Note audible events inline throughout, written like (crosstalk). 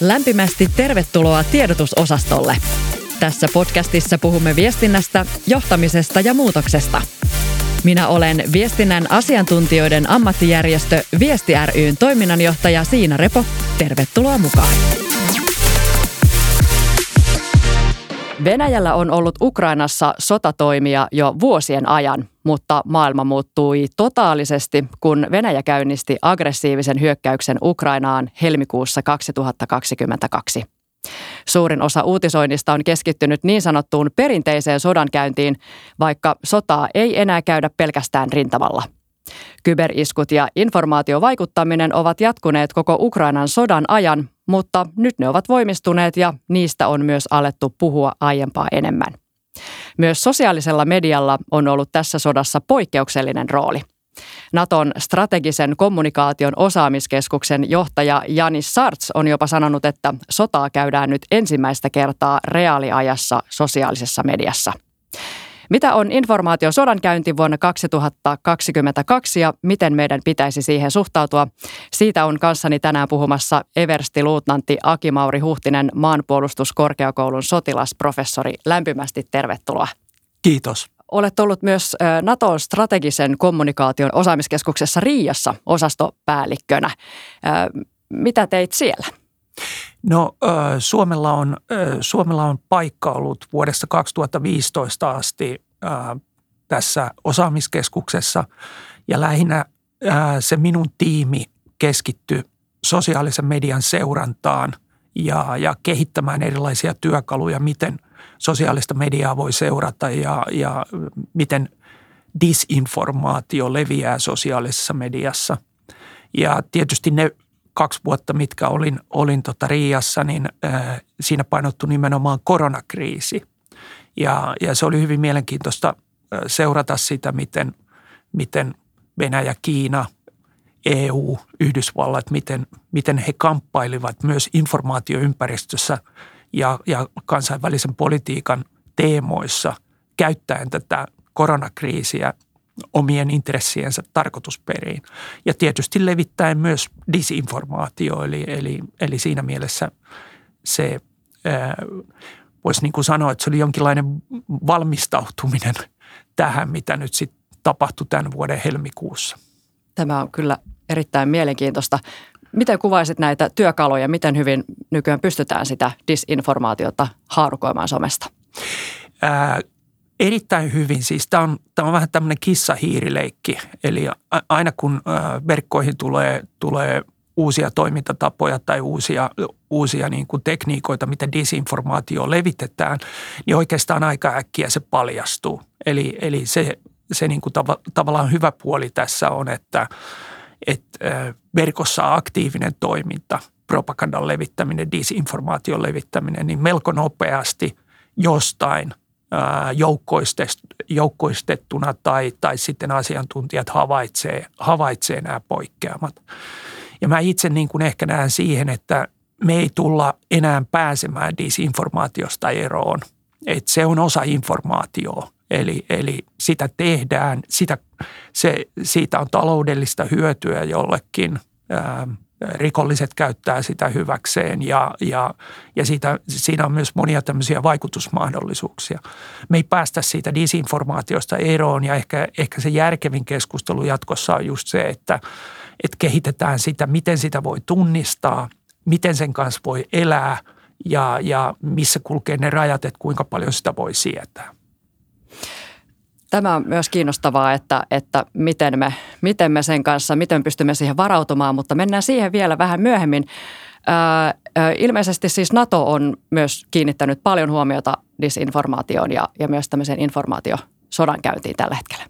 Lämpimästi tervetuloa tiedotusosastolle. Tässä podcastissa puhumme viestinnästä, johtamisesta ja muutoksesta. Minä olen viestinnän asiantuntijoiden ammattijärjestö Viesti ryn toiminnanjohtaja Siina Repo. Tervetuloa mukaan. Venäjällä on ollut Ukrainassa sotatoimia jo vuosien ajan, mutta maailma muuttui totaalisesti, kun Venäjä käynnisti aggressiivisen hyökkäyksen Ukrainaan helmikuussa 2022. Suurin osa uutisoinnista on keskittynyt niin sanottuun perinteiseen sodankäyntiin, vaikka sotaa ei enää käydä pelkästään rintamalla. Kyberiskut ja informaatiovaikuttaminen ovat jatkuneet koko Ukrainan sodan ajan, mutta nyt ne ovat voimistuneet ja niistä on myös alettu puhua aiempaa enemmän. Myös sosiaalisella medialla on ollut tässä sodassa poikkeuksellinen rooli. Naton strategisen kommunikaation osaamiskeskuksen johtaja Janis Sarts on jopa sanonut, että sotaa käydään nyt ensimmäistä kertaa reaaliajassa sosiaalisessa mediassa. Mitä on informaatio sodankäynti vuonna 2022 ja miten meidän pitäisi siihen suhtautua? Siitä on kanssani tänään puhumassa Eversti-luutnantti Aki-Mauri Huhtinen, maanpuolustuskorkeakoulun sotilasprofessori. Lämpimästi tervetuloa. Kiitos. Olet ollut myös Naton strategisen kommunikaation osaamiskeskuksessa Riiassa osastopäällikkönä. Mitä teit siellä? No Suomella on, Suomella on paikka ollut vuodesta 2015 asti tässä osaamiskeskuksessa ja lähinnä se minun tiimi keskittyi sosiaalisen median seurantaan ja, ja kehittämään erilaisia työkaluja, miten sosiaalista mediaa voi seurata ja, ja miten disinformaatio leviää sosiaalisessa mediassa. Ja tietysti ne kaksi vuotta, mitkä olin, olin tota Riassa, niin siinä painottu nimenomaan koronakriisi. Ja, ja se oli hyvin mielenkiintoista seurata sitä, miten, miten Venäjä, Kiina, EU, Yhdysvallat, miten, miten he kamppailivat myös informaatioympäristössä ja, ja kansainvälisen politiikan teemoissa käyttäen tätä koronakriisiä omien intressiensä tarkoitusperiin. Ja tietysti levittäen myös disinformaatio, eli, eli, eli siinä mielessä se voisi niin kuin sanoa, että se oli jonkinlainen valmistautuminen tähän, mitä nyt sitten tapahtui tämän vuoden helmikuussa. Tämä on kyllä erittäin mielenkiintoista. Miten kuvaisit näitä työkaluja, miten hyvin nykyään pystytään sitä disinformaatiota haarukoimaan somesta? Ää, Erittäin hyvin. Siis tämä on, tämä on vähän tämmöinen kissa-hiirileikki. Eli aina kun verkkoihin tulee, tulee uusia toimintatapoja tai uusia, uusia niin kuin tekniikoita, miten disinformaatio levitetään, niin oikeastaan aika äkkiä se paljastuu. Eli, eli se, se niin kuin tav- tavallaan hyvä puoli tässä on, että, että verkossa aktiivinen toiminta, propagandan levittäminen, disinformaation levittäminen, niin melko nopeasti jostain – joukkoistettuna tai, tai sitten asiantuntijat havaitsee, havaitsee nämä poikkeamat. Ja mä itse niin kuin ehkä näen siihen, että me ei tulla enää pääsemään disinformaatiosta eroon. Että se on osa informaatiota. Eli, eli sitä tehdään, sitä, se, siitä on taloudellista hyötyä jollekin ää, rikolliset käyttää sitä hyväkseen ja, ja, ja siitä, siinä on myös monia tämmöisiä vaikutusmahdollisuuksia. Me ei päästä siitä disinformaatiosta eroon ja ehkä, ehkä se järkevin keskustelu jatkossa on just se, että, että kehitetään sitä, miten sitä voi tunnistaa, miten sen kanssa voi elää ja, ja missä kulkee ne rajat, että kuinka paljon sitä voi sietää. Tämä on myös kiinnostavaa, että, että miten, me, miten me sen kanssa, miten pystymme siihen varautumaan, mutta mennään siihen vielä vähän myöhemmin. Ää, ilmeisesti siis NATO on myös kiinnittänyt paljon huomiota disinformaatioon ja, ja myös tämmöiseen informaatiosodankäyntiin tällä hetkellä.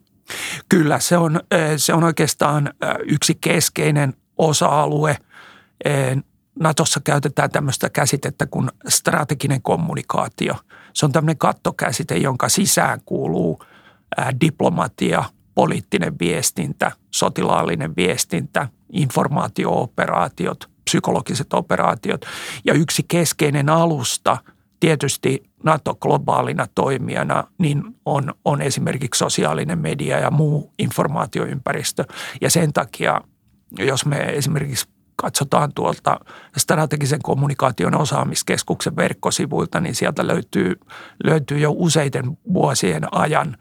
Kyllä, se on, se on oikeastaan yksi keskeinen osa-alue. Natossa käytetään tämmöistä käsitettä kuin strateginen kommunikaatio. Se on tämmöinen kattokäsite, jonka sisään kuuluu – diplomatia, poliittinen viestintä, sotilaallinen viestintä, informaatiooperaatiot, psykologiset operaatiot. Ja yksi keskeinen alusta tietysti NATO globaalina toimijana niin on, on esimerkiksi sosiaalinen media ja muu informaatioympäristö. Ja sen takia, jos me esimerkiksi katsotaan tuolta strategisen kommunikaation osaamiskeskuksen verkkosivuilta, niin sieltä löytyy, löytyy jo useiden vuosien ajan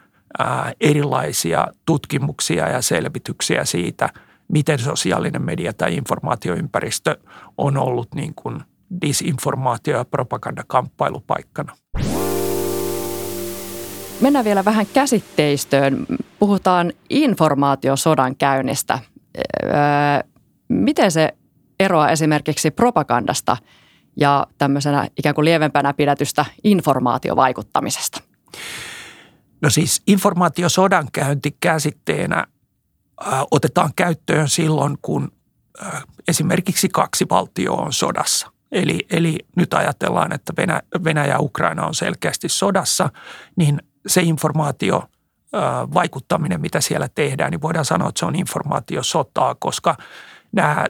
erilaisia tutkimuksia ja selvityksiä siitä, miten sosiaalinen media tai informaatioympäristö on ollut niin kuin disinformaatio- ja propagandakamppailu-paikkana. Mennään vielä vähän käsitteistöön. Puhutaan informaatiosodan käynnistä. Miten se eroaa esimerkiksi propagandasta ja tämmöisenä ikään kuin lievempänä pidätystä informaatiovaikuttamisesta? No siis informaatiosodan käynti käsitteenä otetaan käyttöön silloin, kun esimerkiksi kaksi valtioa on sodassa. Eli, eli nyt ajatellaan, että Venäjä, ja Ukraina on selkeästi sodassa, niin se informaatio vaikuttaminen, mitä siellä tehdään, niin voidaan sanoa, että se on informaatiosotaa, koska nämä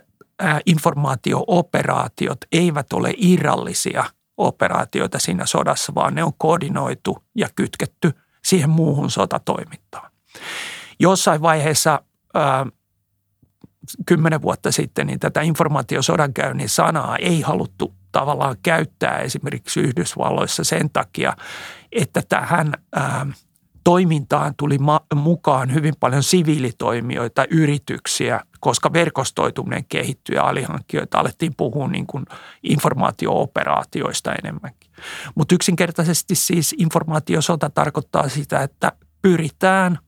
informaatiooperaatiot eivät ole irrallisia operaatioita siinä sodassa, vaan ne on koordinoitu ja kytketty siihen muuhun sotatoimintaan. Jossain vaiheessa kymmenen vuotta sitten niin tätä informaatiosodankäynnin sanaa ei haluttu tavallaan käyttää esimerkiksi Yhdysvalloissa sen takia, että tähän ää, toimintaan tuli ma- mukaan hyvin paljon siviilitoimijoita, yrityksiä, koska verkostoituminen kehittyi ja alihankkijoita alettiin puhua niin kuin informaatio-operaatioista enemmänkin. Mutta yksinkertaisesti siis informaatiosota tarkoittaa sitä, että pyritään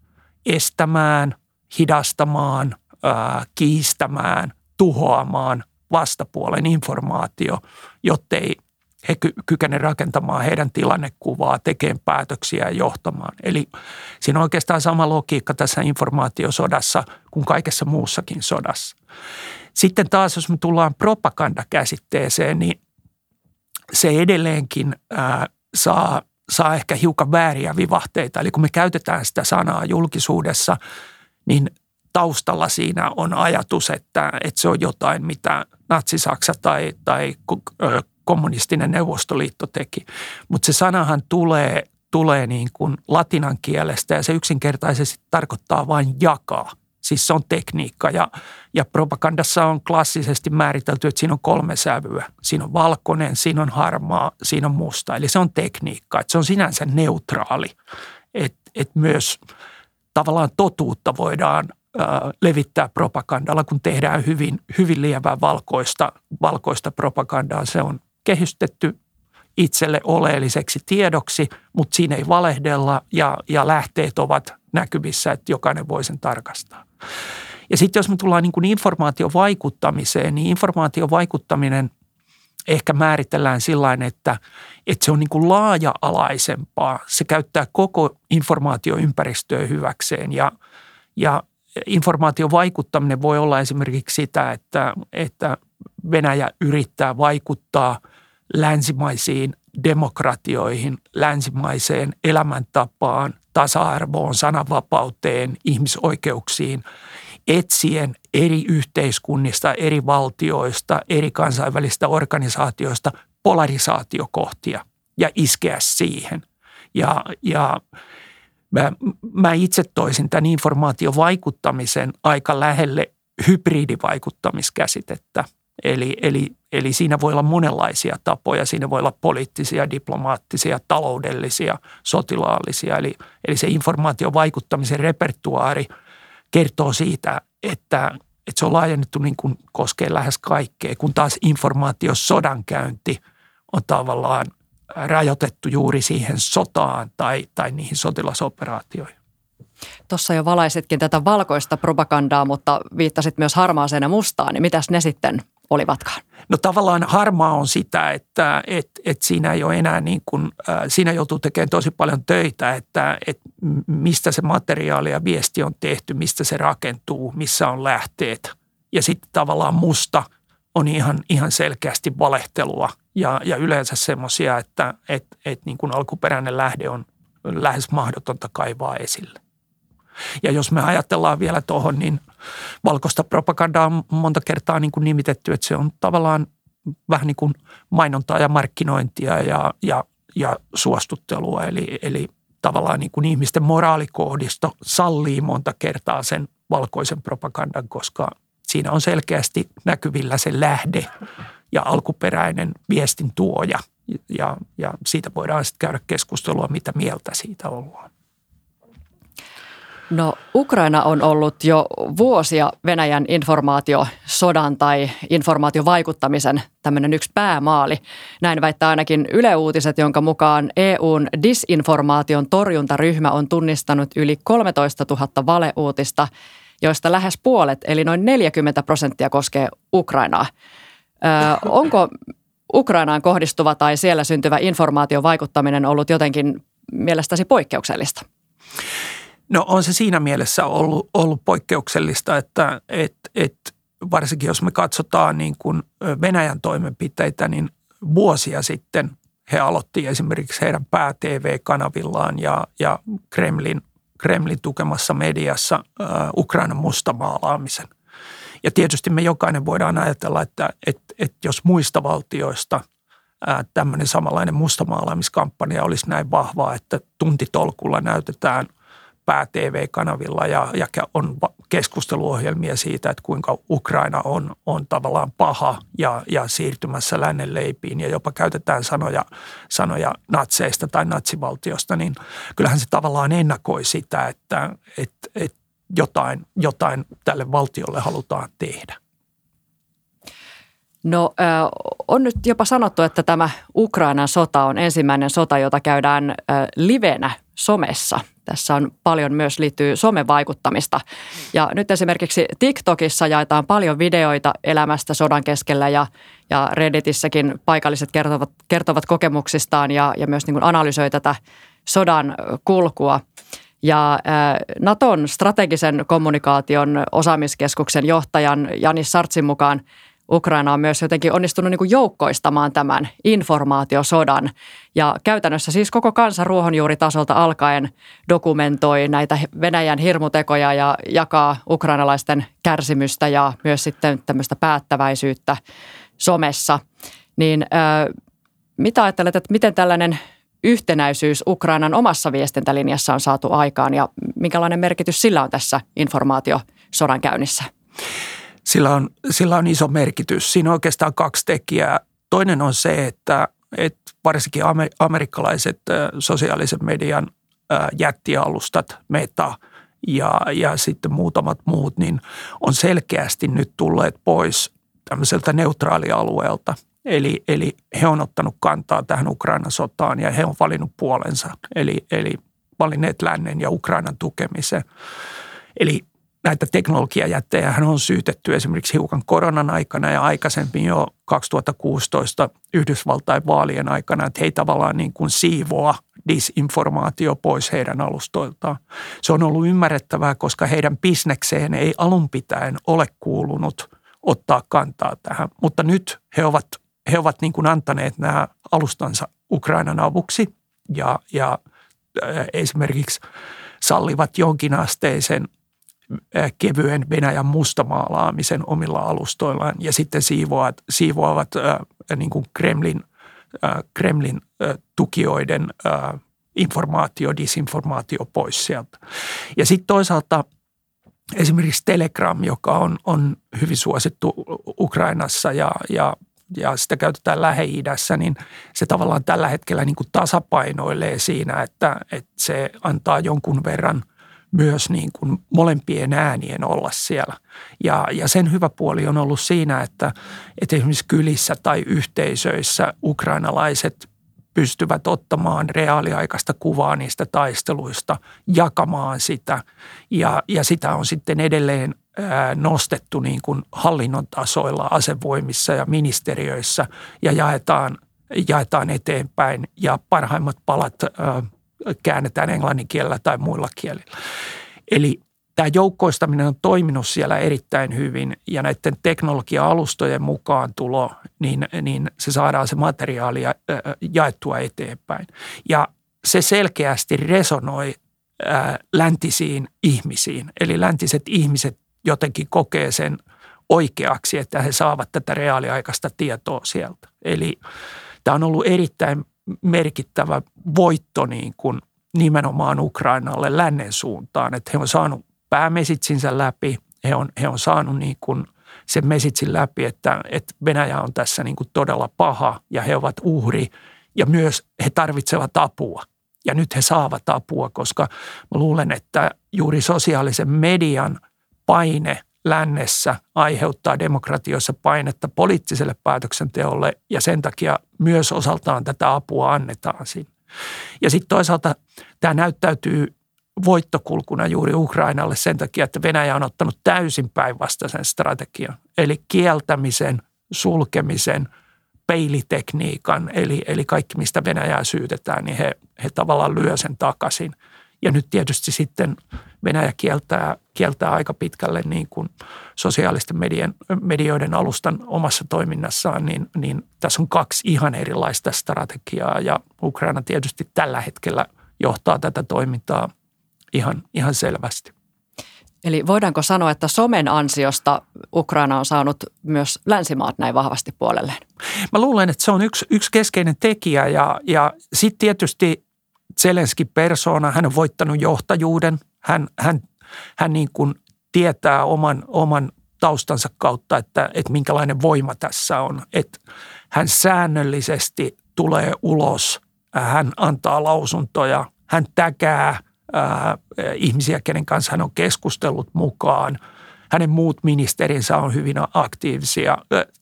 estämään, hidastamaan, ää, kiistämään, tuhoamaan vastapuolen informaatio, jottei he ky- kykene rakentamaan heidän tilannekuvaa, tekemään päätöksiä ja johtamaan. Eli siinä on oikeastaan sama logiikka tässä informaatiosodassa kuin kaikessa muussakin sodassa. Sitten taas, jos me tullaan propagandakäsitteeseen, niin se edelleenkin ää, saa, saa ehkä hiukan vääriä vivahteita. Eli kun me käytetään sitä sanaa julkisuudessa, niin taustalla siinä on ajatus, että, että se on jotain, mitä Natsi-Saksa tai, tai kommunistinen Neuvostoliitto teki. Mutta se sanahan tulee, tulee niin kuin latinan kielestä ja se yksinkertaisesti tarkoittaa vain jakaa. Siis se on tekniikka ja, ja propagandassa on klassisesti määritelty, että siinä on kolme sävyä. Siinä on valkoinen, siinä on harmaa, siinä on musta. Eli se on tekniikka, että se on sinänsä neutraali. Että et myös tavallaan totuutta voidaan levittää propagandalla, kun tehdään hyvin, hyvin lievää valkoista, valkoista propagandaa. Se on kehystetty itselle oleelliseksi tiedoksi, mutta siinä ei valehdella ja, ja lähteet ovat näkyvissä, että jokainen voi sen tarkastaa. Ja sitten jos me tullaan niin kuin informaatiovaikuttamiseen, niin informaatiovaikuttaminen ehkä määritellään sillä että, että se on niin kuin laaja-alaisempaa. Se käyttää koko informaatioympäristöä hyväkseen ja, ja informaatiovaikuttaminen voi olla esimerkiksi sitä, että, että Venäjä yrittää vaikuttaa länsimaisiin demokratioihin, länsimaiseen elämäntapaan, tasa-arvoon, sananvapauteen, ihmisoikeuksiin, etsien eri yhteiskunnista, eri valtioista, eri kansainvälistä organisaatioista polarisaatiokohtia ja iskeä siihen. Ja, ja Mä, mä itse toisin tämän informaatiovaikuttamisen aika lähelle hybridivaikuttamiskäsitettä. Eli, eli, eli siinä voi olla monenlaisia tapoja. Siinä voi olla poliittisia, diplomaattisia, taloudellisia, sotilaallisia. Eli, eli se informaatiovaikuttamisen repertuaari kertoo siitä, että, että se on laajennettu niin kuin koskee lähes kaikkea, kun taas informaatiosodankäynti on tavallaan rajoitettu juuri siihen sotaan tai, tai niihin sotilasoperaatioihin. Tuossa jo valaisitkin tätä valkoista propagandaa, mutta viittasit myös harmaaseen ja mustaan, niin mitäs ne sitten olivatkaan? No tavallaan harmaa on sitä, että et, et siinä ei ole enää niin kuin, äh, siinä joutuu tekemään tosi paljon töitä, että et mistä se materiaali ja viesti on tehty, mistä se rakentuu, missä on lähteet. Ja sitten tavallaan musta on ihan, ihan selkeästi valehtelua – ja, ja yleensä semmoisia, että et, et niin kuin alkuperäinen lähde on lähes mahdotonta kaivaa esille. Ja jos me ajatellaan vielä tuohon, niin valkoista propagandaa on monta kertaa niin kuin nimitetty, että se on tavallaan vähän niin kuin mainontaa ja markkinointia ja, ja, ja suostuttelua. Eli, eli tavallaan niin kuin ihmisten moraalikoodisto sallii monta kertaa sen valkoisen propagandan, koska siinä on selkeästi näkyvillä se lähde ja alkuperäinen viestin tuoja. Ja, ja siitä voidaan sitten käydä keskustelua, mitä mieltä siitä ollaan. No Ukraina on ollut jo vuosia Venäjän informaatiosodan tai informaatiovaikuttamisen tämmöinen yksi päämaali. Näin väittää ainakin Yle Uutiset, jonka mukaan EUn disinformaation torjuntaryhmä on tunnistanut yli 13 000 valeuutista, joista lähes puolet, eli noin 40 prosenttia koskee Ukrainaa. Ö, onko Ukrainaan kohdistuva tai siellä syntyvä informaatiovaikuttaminen ollut jotenkin mielestäsi poikkeuksellista? No on se siinä mielessä ollut, ollut poikkeuksellista, että et, et varsinkin jos me katsotaan niin kuin Venäjän toimenpiteitä, niin vuosia sitten he aloitti esimerkiksi heidän pää-TV-kanavillaan ja, ja Kremlin, Kremlin tukemassa mediassa äh, Ukrainan mustamaalaamisen. Ja tietysti me jokainen voidaan ajatella, että, että, että jos muista valtioista tämmöinen samanlainen mustamaalaamiskampanja olisi näin vahvaa, että tuntitolkulla näytetään pää-TV-kanavilla ja, ja on keskusteluohjelmia siitä, että kuinka Ukraina on, on tavallaan paha ja, ja siirtymässä lännen leipiin ja jopa käytetään sanoja, sanoja natseista tai natsivaltiosta, niin kyllähän se tavallaan ennakoi sitä, että, että, että jotain, jotain tälle valtiolle halutaan tehdä. No on nyt jopa sanottu, että tämä Ukrainan sota on ensimmäinen sota, jota käydään livenä somessa. Tässä on paljon myös liittyy somevaikuttamista. Ja nyt esimerkiksi TikTokissa jaetaan paljon videoita elämästä sodan keskellä ja, ja Redditissäkin paikalliset kertovat, kertovat kokemuksistaan ja, ja myös niin kuin analysoi tätä sodan kulkua. Ja Naton strategisen kommunikaation osaamiskeskuksen johtajan Janis Sartsin mukaan – Ukraina on myös jotenkin onnistunut niin kuin joukkoistamaan tämän informaatiosodan. Ja käytännössä siis koko kansa ruohonjuuritasolta alkaen dokumentoi näitä Venäjän hirmutekoja ja jakaa ukrainalaisten kärsimystä ja myös sitten tämmöistä päättäväisyyttä somessa. Niin äh, mitä ajattelet, että miten tällainen yhtenäisyys Ukrainan omassa viestintälinjassa on saatu aikaan ja minkälainen merkitys sillä on tässä informaatiosodan käynnissä? Sillä on, sillä on iso merkitys. Siinä on oikeastaan kaksi tekijää. Toinen on se, että, että varsinkin amerikkalaiset sosiaalisen median jättialustat, Meta ja, ja sitten muutamat muut, niin on selkeästi nyt tulleet pois tämmöiseltä neutraalialueelta. Eli, eli he on ottanut kantaa tähän Ukrainan sotaan ja he on valinnut puolensa, eli, eli valinneet lännen ja Ukrainan tukemisen. Eli näitä teknologiajättejä on syytetty esimerkiksi hiukan koronan aikana ja aikaisemmin jo 2016 Yhdysvaltain vaalien aikana, että he tavallaan niin kuin siivoa disinformaatio pois heidän alustoiltaan. Se on ollut ymmärrettävää, koska heidän bisnekseen ei alun pitäen ole kuulunut ottaa kantaa tähän, mutta nyt he ovat, he ovat niin kuin antaneet nämä alustansa Ukrainan avuksi ja, ja esimerkiksi sallivat jonkinasteisen kevyen Venäjän mustamaalaamisen omilla alustoillaan ja sitten siivoavat, siivoavat niin kuin Kremlin, Kremlin tukijoiden informaatio, disinformaatio pois sieltä. Ja sitten toisaalta esimerkiksi Telegram, joka on, on hyvin suosittu Ukrainassa ja, ja ja sitä käytetään Lähi-idässä, niin se tavallaan tällä hetkellä niin kuin tasapainoilee siinä, että, että se antaa jonkun verran – myös niin kuin molempien äänien olla siellä. Ja, ja sen hyvä puoli on ollut siinä, että, että esimerkiksi kylissä tai yhteisöissä ukrainalaiset pystyvät ottamaan reaaliaikaista kuvaa niistä taisteluista, jakamaan sitä ja, ja sitä on sitten edelleen nostettu niin kuin hallinnon tasoilla, asevoimissa ja ministeriöissä ja jaetaan, jaetaan eteenpäin ja parhaimmat palat käännetään englannin kielellä tai muilla kielillä. Eli tämä joukkoistaminen on toiminut siellä erittäin hyvin ja näiden teknologia-alustojen mukaan tulo, niin, niin se saadaan se materiaali jaettua eteenpäin. Ja se selkeästi resonoi läntisiin ihmisiin. Eli läntiset ihmiset jotenkin kokee sen oikeaksi, että he saavat tätä reaaliaikaista tietoa sieltä. Eli tämä on ollut erittäin merkittävä voitto niin kuin nimenomaan Ukrainalle lännen suuntaan, että he on saanut päämesitsinsä läpi, he on, he on saanut niin kuin sen mesitsin läpi, että, että Venäjä on tässä niin kuin todella paha ja he ovat uhri ja myös he tarvitsevat apua. Ja nyt he saavat apua, koska mä luulen, että juuri sosiaalisen median paine lännessä aiheuttaa demokratioissa painetta poliittiselle päätöksenteolle ja sen takia myös osaltaan tätä apua annetaan sinne. Ja sitten toisaalta tämä näyttäytyy voittokulkuna juuri Ukrainalle sen takia, että Venäjä on ottanut täysin päinvastaisen strategian. Eli kieltämisen, sulkemisen, peilitekniikan, eli, eli kaikki mistä Venäjää syytetään, niin he, he tavallaan lyö sen takaisin. Ja nyt tietysti sitten Venäjä kieltää, kieltää aika pitkälle niin kuin sosiaalisten median, medioiden alustan omassa toiminnassaan, niin, niin tässä on kaksi ihan erilaista strategiaa ja Ukraina tietysti tällä hetkellä johtaa tätä toimintaa ihan, ihan selvästi. Eli voidaanko sanoa, että somen ansiosta Ukraina on saanut myös länsimaat näin vahvasti puolelleen? Mä luulen, että se on yksi, yksi keskeinen tekijä ja, ja sitten tietysti Zelenski persona, hän on voittanut johtajuuden, hän, hän, hän niin kuin tietää oman, oman taustansa kautta, että, että minkälainen voima tässä on. Että hän säännöllisesti tulee ulos, hän antaa lausuntoja, hän täkää – ää, ihmisiä, kenen kanssa hän on keskustellut mukaan. Hänen muut ministerinsä on hyvin aktiivisia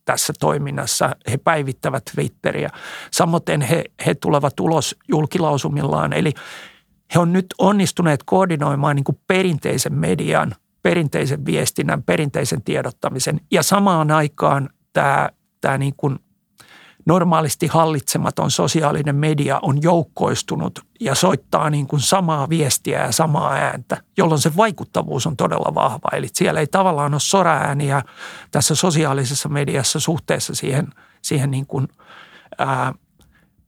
tässä toiminnassa. He päivittävät Twitteriä. Samoin he, he tulevat ulos julkilausumillaan. Eli he on nyt onnistuneet koordinoimaan niin kuin perinteisen median, perinteisen viestinnän, perinteisen tiedottamisen. Ja samaan aikaan tämä, tämä niin kuin normaalisti hallitsematon sosiaalinen media on joukkoistunut ja soittaa niin kuin samaa viestiä ja samaa ääntä, jolloin se vaikuttavuus on todella vahva. Eli siellä ei tavallaan ole soraääniä tässä sosiaalisessa mediassa suhteessa siihen, siihen niin kuin, ää,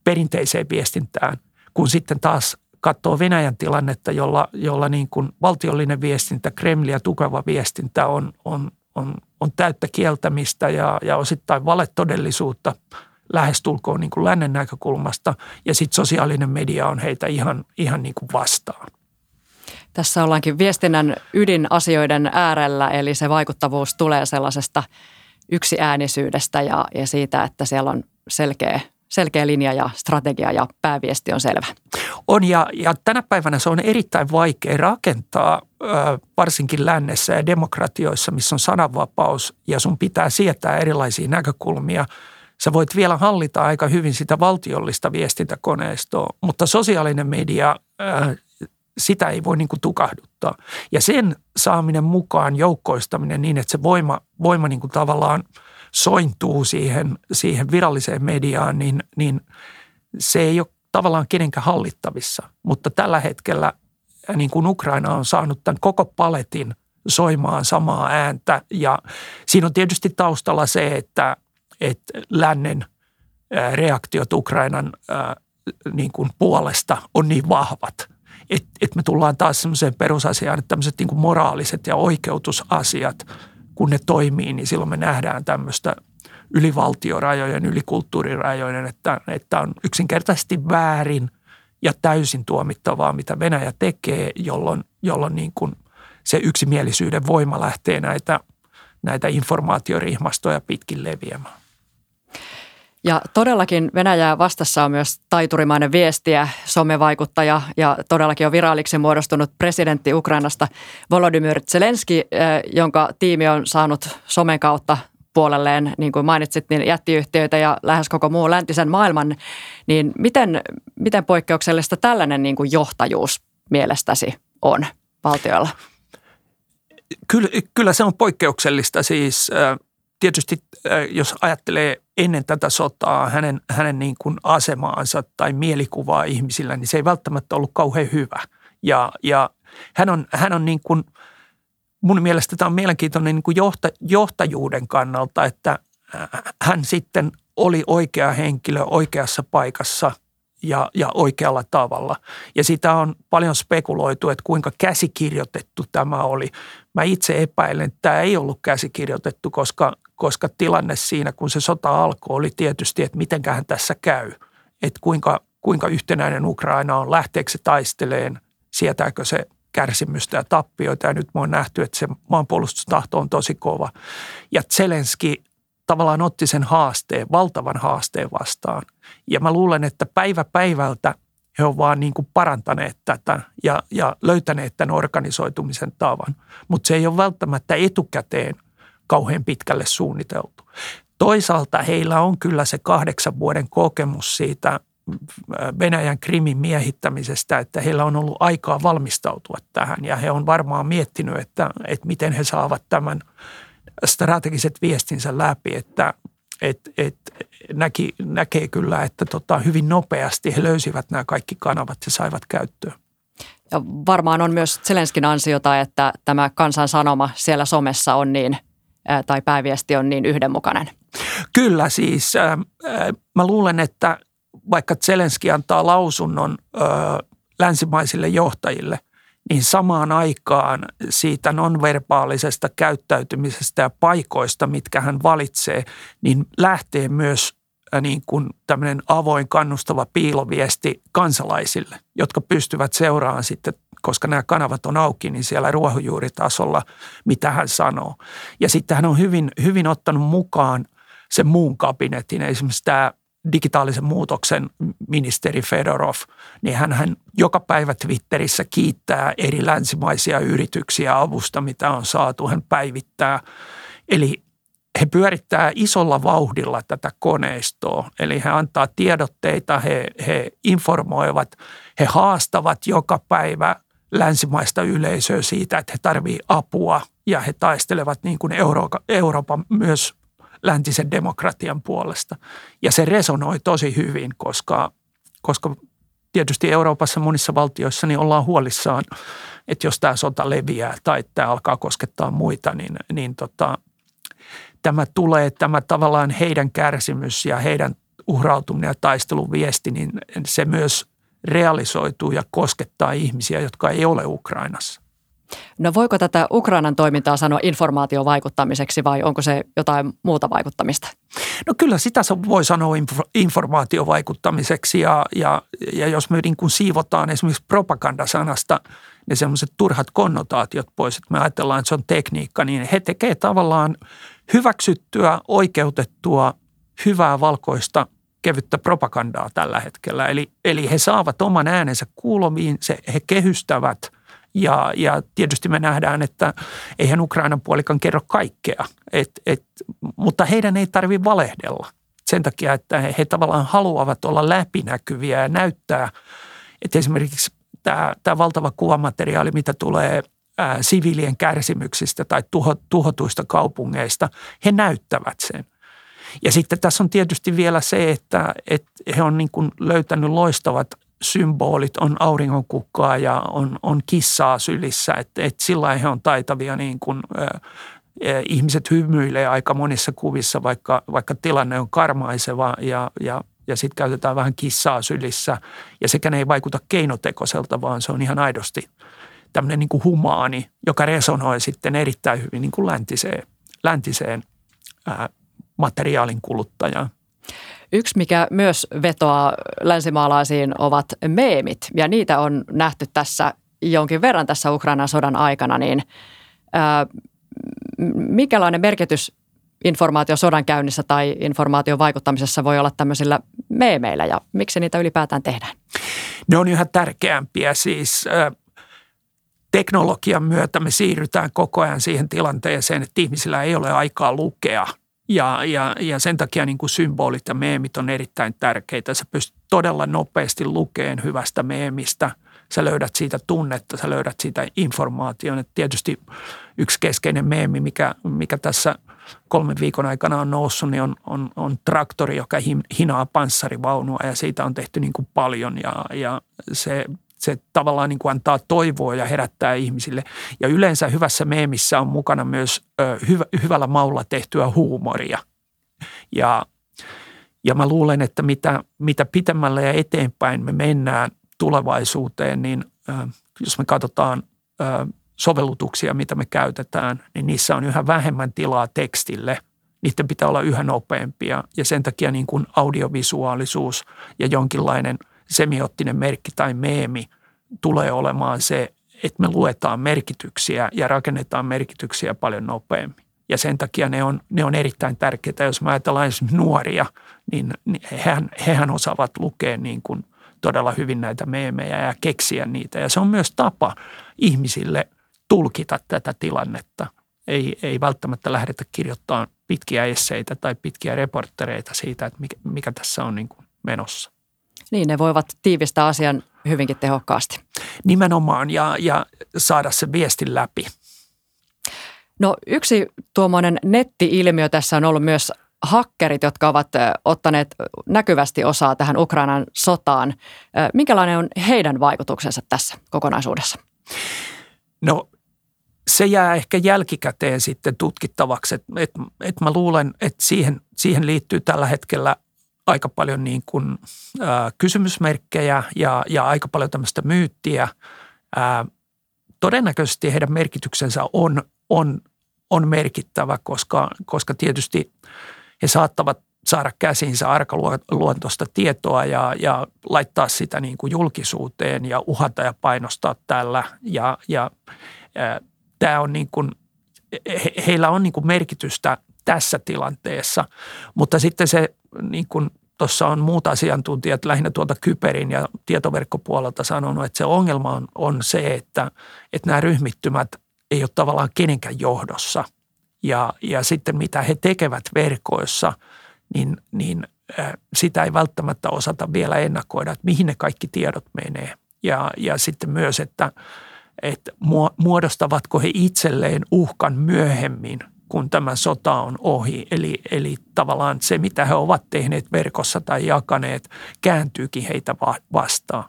perinteiseen viestintään, kun sitten taas katsoo Venäjän tilannetta, jolla, jolla niin kuin valtiollinen viestintä, Kremliä tukeva viestintä on, on, on, on täyttä kieltämistä ja, ja osittain valetodellisuutta – lähestulkoon niin kuin lännen näkökulmasta ja sitten sosiaalinen media on heitä ihan, ihan niin kuin vastaan. Tässä ollaankin viestinnän ydinasioiden äärellä, eli se vaikuttavuus tulee sellaisesta yksiäänisyydestä ja, ja siitä, että siellä on selkeä, selkeä linja ja strategia ja pääviesti on selvä. On ja, ja tänä päivänä se on erittäin vaikea rakentaa varsinkin lännessä ja demokratioissa, missä on sananvapaus ja sun pitää sietää erilaisia näkökulmia – Sä voit vielä hallita aika hyvin sitä valtiollista viestintäkoneistoa, mutta sosiaalinen media, äh, sitä ei voi niin kuin tukahduttaa. Ja sen saaminen mukaan, joukkoistaminen niin, että se voima, voima niin kuin tavallaan sointuu siihen, siihen viralliseen mediaan, niin, niin se ei ole tavallaan kenenkään hallittavissa. Mutta tällä hetkellä niin kuin Ukraina on saanut tämän koko paletin soimaan samaa ääntä ja siinä on tietysti taustalla se, että että lännen reaktiot Ukrainan niin kuin puolesta on niin vahvat, että, että me tullaan taas semmoiseen perusasiaan, että tämmöiset niin moraaliset ja oikeutusasiat, kun ne toimii, niin silloin me nähdään tämmöistä ylivaltiorajojen, ylikulttuurirajojen, että, että on yksinkertaisesti väärin ja täysin tuomittavaa, mitä Venäjä tekee, jolloin, jolloin niin kuin se yksimielisyyden voima lähtee näitä, näitä informaatiorihmastoja pitkin leviämään. Ja todellakin Venäjää vastassa on myös taiturimainen viestiä, somevaikuttaja ja todellakin on viralliksi muodostunut presidentti Ukrainasta Volodymyr Zelenski, eh, jonka tiimi on saanut somen kautta puolelleen, niin kuin mainitsit, niin jättiyhtiöitä ja lähes koko muu läntisen maailman. Niin miten, miten poikkeuksellista tällainen niin kuin johtajuus mielestäsi on valtiolla? Kyllä, kyllä se on poikkeuksellista. Siis tietysti jos ajattelee ennen tätä sotaa hänen, hänen niin kuin asemaansa tai mielikuvaa ihmisillä, niin se ei välttämättä ollut kauhean hyvä. Ja, ja hän on, hän on niin kuin, mun mielestä tämä on mielenkiintoinen niin kuin johta, johtajuuden kannalta, että hän sitten oli oikea henkilö oikeassa paikassa – ja, ja oikealla tavalla. Ja sitä on paljon spekuloitu, että kuinka käsikirjoitettu tämä oli. Mä itse epäilen, että tämä ei ollut käsikirjoitettu, koska, koska tilanne siinä, kun se sota alkoi, oli tietysti, että mitenköhän tässä käy. Että kuinka, kuinka yhtenäinen Ukraina on, lähteekö se taisteleen, sietääkö se kärsimystä ja tappioita ja nyt me on nähty, että se maanpuolustustahto on tosi kova. Ja Zelenski tavallaan otti sen haasteen, valtavan haasteen vastaan. Ja mä luulen, että päivä päivältä he ovat vaan niin kuin parantaneet tätä ja, ja löytäneet tämän organisoitumisen tavan. Mutta se ei ole välttämättä etukäteen kauhean pitkälle suunniteltu. Toisaalta heillä on kyllä se kahdeksan vuoden kokemus siitä Venäjän krimin miehittämisestä, että heillä on ollut aikaa valmistautua tähän ja he on varmaan miettinyt, että, että miten he saavat tämän strategiset viestinsä läpi, että et, et, näki, näkee kyllä, että tota, hyvin nopeasti he löysivät nämä kaikki kanavat ja saivat käyttöön. Ja varmaan on myös Zelenskin ansiota, että tämä kansan sanoma siellä somessa on niin, tai pääviesti on niin yhdenmukainen. Kyllä siis. Mä luulen, että vaikka Zelenski antaa lausunnon länsimaisille johtajille, niin samaan aikaan siitä nonverbaalisesta käyttäytymisestä ja paikoista, mitkä hän valitsee, niin lähtee myös niin kuin tämmöinen avoin, kannustava piiloviesti kansalaisille, jotka pystyvät seuraamaan sitten, koska nämä kanavat on auki, niin siellä ruohonjuuritasolla, mitä hän sanoo. Ja sitten hän on hyvin, hyvin ottanut mukaan sen muun kabinetin, esimerkiksi tämä digitaalisen muutoksen ministeri Fedorov, niin hän, hän joka päivä Twitterissä kiittää eri länsimaisia yrityksiä avusta, mitä on saatu. Hän päivittää. Eli he pyörittää isolla vauhdilla tätä koneistoa. Eli he antaa tiedotteita, he, he informoivat, he haastavat joka päivä länsimaista yleisöä siitä, että he tarvitsevat apua ja he taistelevat niin kuin Eurooppa, Euroopan myös läntisen demokratian puolesta. Ja se resonoi tosi hyvin, koska, koska tietysti Euroopassa monissa valtioissa niin ollaan huolissaan, että jos tämä sota leviää tai tämä alkaa koskettaa muita, niin, niin tota, tämä tulee, tämä tavallaan heidän kärsimys ja heidän uhrautuminen ja taistelun viesti, niin se myös realisoituu ja koskettaa ihmisiä, jotka ei ole Ukrainassa. No voiko tätä Ukrainan toimintaa sanoa informaatiovaikuttamiseksi vai onko se jotain muuta vaikuttamista? No kyllä sitä voi sanoa informaatiovaikuttamiseksi ja, ja, ja jos me niin kuin siivotaan esimerkiksi propagandasanasta ne semmoiset turhat konnotaatiot pois, että me ajatellaan, että se on tekniikka, niin he tekevät tavallaan hyväksyttyä, oikeutettua, hyvää valkoista kevyttä propagandaa tällä hetkellä. Eli, eli he saavat oman äänensä kuulomiin, se, he kehystävät – ja, ja tietysti me nähdään, että eihän Ukrainan puolikan kerro kaikkea, et, et, mutta heidän ei tarvitse valehdella. Sen takia, että he, he tavallaan haluavat olla läpinäkyviä ja näyttää, että esimerkiksi tämä, tämä valtava kuvamateriaali, mitä tulee ää, siviilien kärsimyksistä tai tuho, tuhotuista kaupungeista, he näyttävät sen. Ja sitten tässä on tietysti vielä se, että, että he on niin kuin löytänyt loistavat symbolit, on auringonkukkaa ja on, on kissaa sylissä, että et sillä he on taitavia niin kuin, ihmiset hymyilee aika monissa kuvissa, vaikka, vaikka tilanne on karmaiseva ja, ja, ja sitten käytetään vähän kissaa sylissä. Ja sekään ei vaikuta keinotekoiselta, vaan se on ihan aidosti tämmöinen niin humaani, joka resonoi sitten erittäin hyvin niin kuin läntiseen, läntiseen ää, materiaalin kuluttajaan. Yksi, mikä myös vetoaa länsimaalaisiin, ovat meemit. Ja niitä on nähty tässä jonkin verran tässä Ukrainan sodan aikana. Niin ää, mikälainen merkitys informaatio sodan käynnissä tai informaation vaikuttamisessa voi olla tämmöisillä meemeillä ja miksi niitä ylipäätään tehdään? Ne on yhä tärkeämpiä siis. Teknologian myötä me siirrytään koko ajan siihen tilanteeseen, että ihmisillä ei ole aikaa lukea – ja, ja, ja sen takia niin kuin symbolit ja meemit on erittäin tärkeitä. Sä pystyt todella nopeasti lukeen hyvästä meemistä. Sä löydät siitä tunnetta, sä löydät siitä informaation. Et tietysti yksi keskeinen meemi, mikä, mikä tässä kolmen viikon aikana on noussut, niin on, on, on traktori, joka hinaa panssarivaunua ja siitä on tehty niin kuin paljon ja, ja se se tavallaan niin kuin antaa toivoa ja herättää ihmisille. Ja yleensä hyvässä meemissä on mukana myös ö, hyvä, hyvällä maulla tehtyä huumoria. Ja, ja mä luulen, että mitä, mitä pitemmälle ja eteenpäin me mennään tulevaisuuteen, niin ö, jos me katsotaan ö, sovellutuksia, mitä me käytetään, niin niissä on yhä vähemmän tilaa tekstille. Niiden pitää olla yhä nopeampia ja sen takia niin kuin audiovisuaalisuus ja jonkinlainen – semiottinen merkki tai meemi tulee olemaan se, että me luetaan merkityksiä ja rakennetaan merkityksiä paljon nopeammin. Ja sen takia ne on, ne on erittäin tärkeitä. Jos mä ajatellaan esimerkiksi nuoria, niin, niin hehän, hehän osaavat lukea niin kuin todella hyvin näitä meemejä ja keksiä niitä. Ja se on myös tapa ihmisille tulkita tätä tilannetta. Ei, ei välttämättä lähdetä kirjoittamaan pitkiä esseitä tai pitkiä reporttereita siitä, että mikä, mikä tässä on niin kuin menossa. Niin, ne voivat tiivistää asian hyvinkin tehokkaasti. Nimenomaan ja, ja saada se viestin läpi. No yksi tuommoinen netti-ilmiö tässä on ollut myös hakkerit, jotka ovat ottaneet näkyvästi osaa tähän Ukrainan sotaan. Minkälainen on heidän vaikutuksensa tässä kokonaisuudessa? No se jää ehkä jälkikäteen sitten tutkittavaksi. Et, et, et mä luulen, että siihen, siihen liittyy tällä hetkellä aika paljon niin kuin, ä, kysymysmerkkejä ja, ja aika paljon tämmöistä myyttiä. Ä, todennäköisesti heidän merkityksensä on, on, on merkittävä, koska, koska tietysti he saattavat saada käsinsä arkaluontoista tietoa ja, ja laittaa sitä niin kuin julkisuuteen ja uhata ja painostaa tällä. Ja, ja ä, tämä on niin kuin, he, heillä on niin kuin merkitystä tässä tilanteessa, mutta sitten se niin kuin tuossa on muut asiantuntijat lähinnä tuolta Kyperin ja tietoverkkopuolelta sanonut, että se ongelma on, on se, että, että nämä ryhmittymät ei ole tavallaan kenenkään johdossa. Ja, ja sitten mitä he tekevät verkoissa, niin, niin sitä ei välttämättä osata vielä ennakoida, että mihin ne kaikki tiedot menee. Ja, ja sitten myös, että, että muodostavatko he itselleen uhkan myöhemmin – kun tämä sota on ohi. Eli, eli tavallaan se, mitä he ovat tehneet verkossa tai jakaneet, kääntyykin heitä vastaan.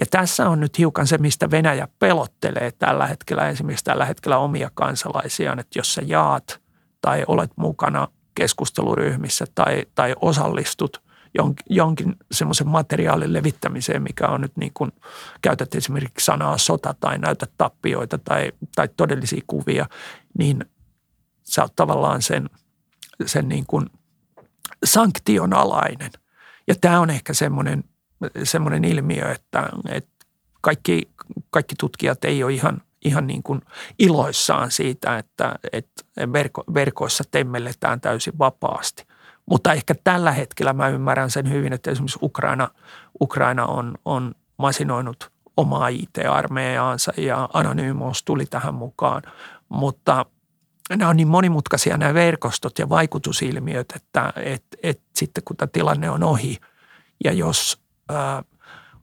Ja tässä on nyt hiukan se, mistä Venäjä pelottelee tällä hetkellä, esimerkiksi tällä hetkellä omia kansalaisiaan, että jos sä jaat tai olet mukana keskusteluryhmissä tai, tai osallistut jonkin semmoisen materiaalin levittämiseen, mikä on nyt niin kuin, käytät esimerkiksi sanaa sota tai näytät tappioita tai, tai todellisia kuvia, niin sä oot tavallaan sen, sen niin kuin sanktion alainen. Ja tämä on ehkä semmoinen, semmoinen ilmiö, että, että kaikki, kaikki tutkijat ei ole ihan, ihan niin kuin iloissaan siitä, että, että verko, verkoissa temmelletään täysin vapaasti. Mutta ehkä tällä hetkellä mä ymmärrän sen hyvin, että esimerkiksi Ukraina, Ukraina on, on masinoinut omaa IT-armeijaansa ja Anonymous tuli tähän mukaan. Mutta nämä on niin monimutkaisia nämä verkostot ja vaikutusilmiöt, että et, et sitten kun tämä tilanne on ohi ja jos ää,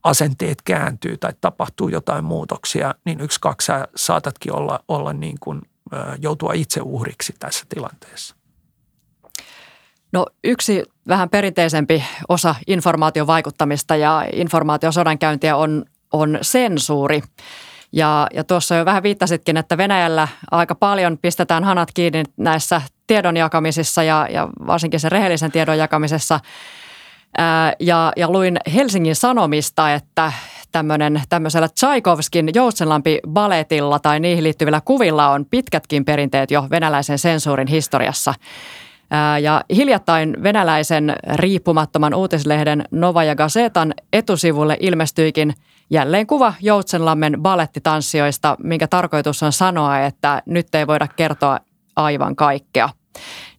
asenteet kääntyy tai tapahtuu jotain muutoksia, niin yksi, kaksi sä saatatkin olla, olla niin kuin, ää, joutua itse uhriksi tässä tilanteessa. No yksi vähän perinteisempi osa informaatiovaikuttamista ja informaatiosodankäyntiä on, on sensuuri. Ja, ja tuossa jo vähän viittasitkin, että Venäjällä aika paljon pistetään hanat kiinni näissä tiedon jakamisissa ja, ja varsinkin sen rehellisen tiedon jakamisessa. Ää, ja, ja luin Helsingin Sanomista, että tämmöinen, tämmöisellä Tchaikovskin Joutsenlampi-baletilla tai niihin liittyvillä kuvilla on pitkätkin perinteet jo venäläisen sensuurin historiassa. Ja hiljattain venäläisen riippumattoman uutislehden Novaja Gazetan etusivulle ilmestyikin – jälleen kuva Joutsenlammen balettitanssijoista, minkä tarkoitus on sanoa, että nyt ei voida kertoa aivan kaikkea.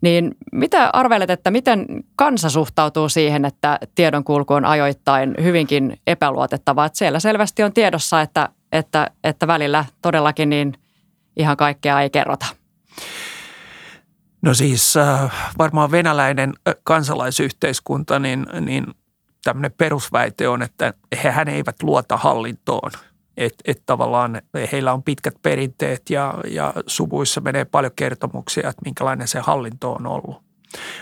Niin mitä arvelet, että miten kansa suhtautuu siihen, että tiedonkulku on ajoittain hyvinkin epäluotettavaa? Että siellä selvästi on tiedossa, että, että, että välillä todellakin niin ihan kaikkea ei kerrota. No siis äh, varmaan venäläinen äh, kansalaisyhteiskunta, niin, niin tämmöinen perusväite on, että hehän eivät luota hallintoon. Että et tavallaan heillä on pitkät perinteet ja, ja suvuissa menee paljon kertomuksia, että minkälainen se hallinto on ollut.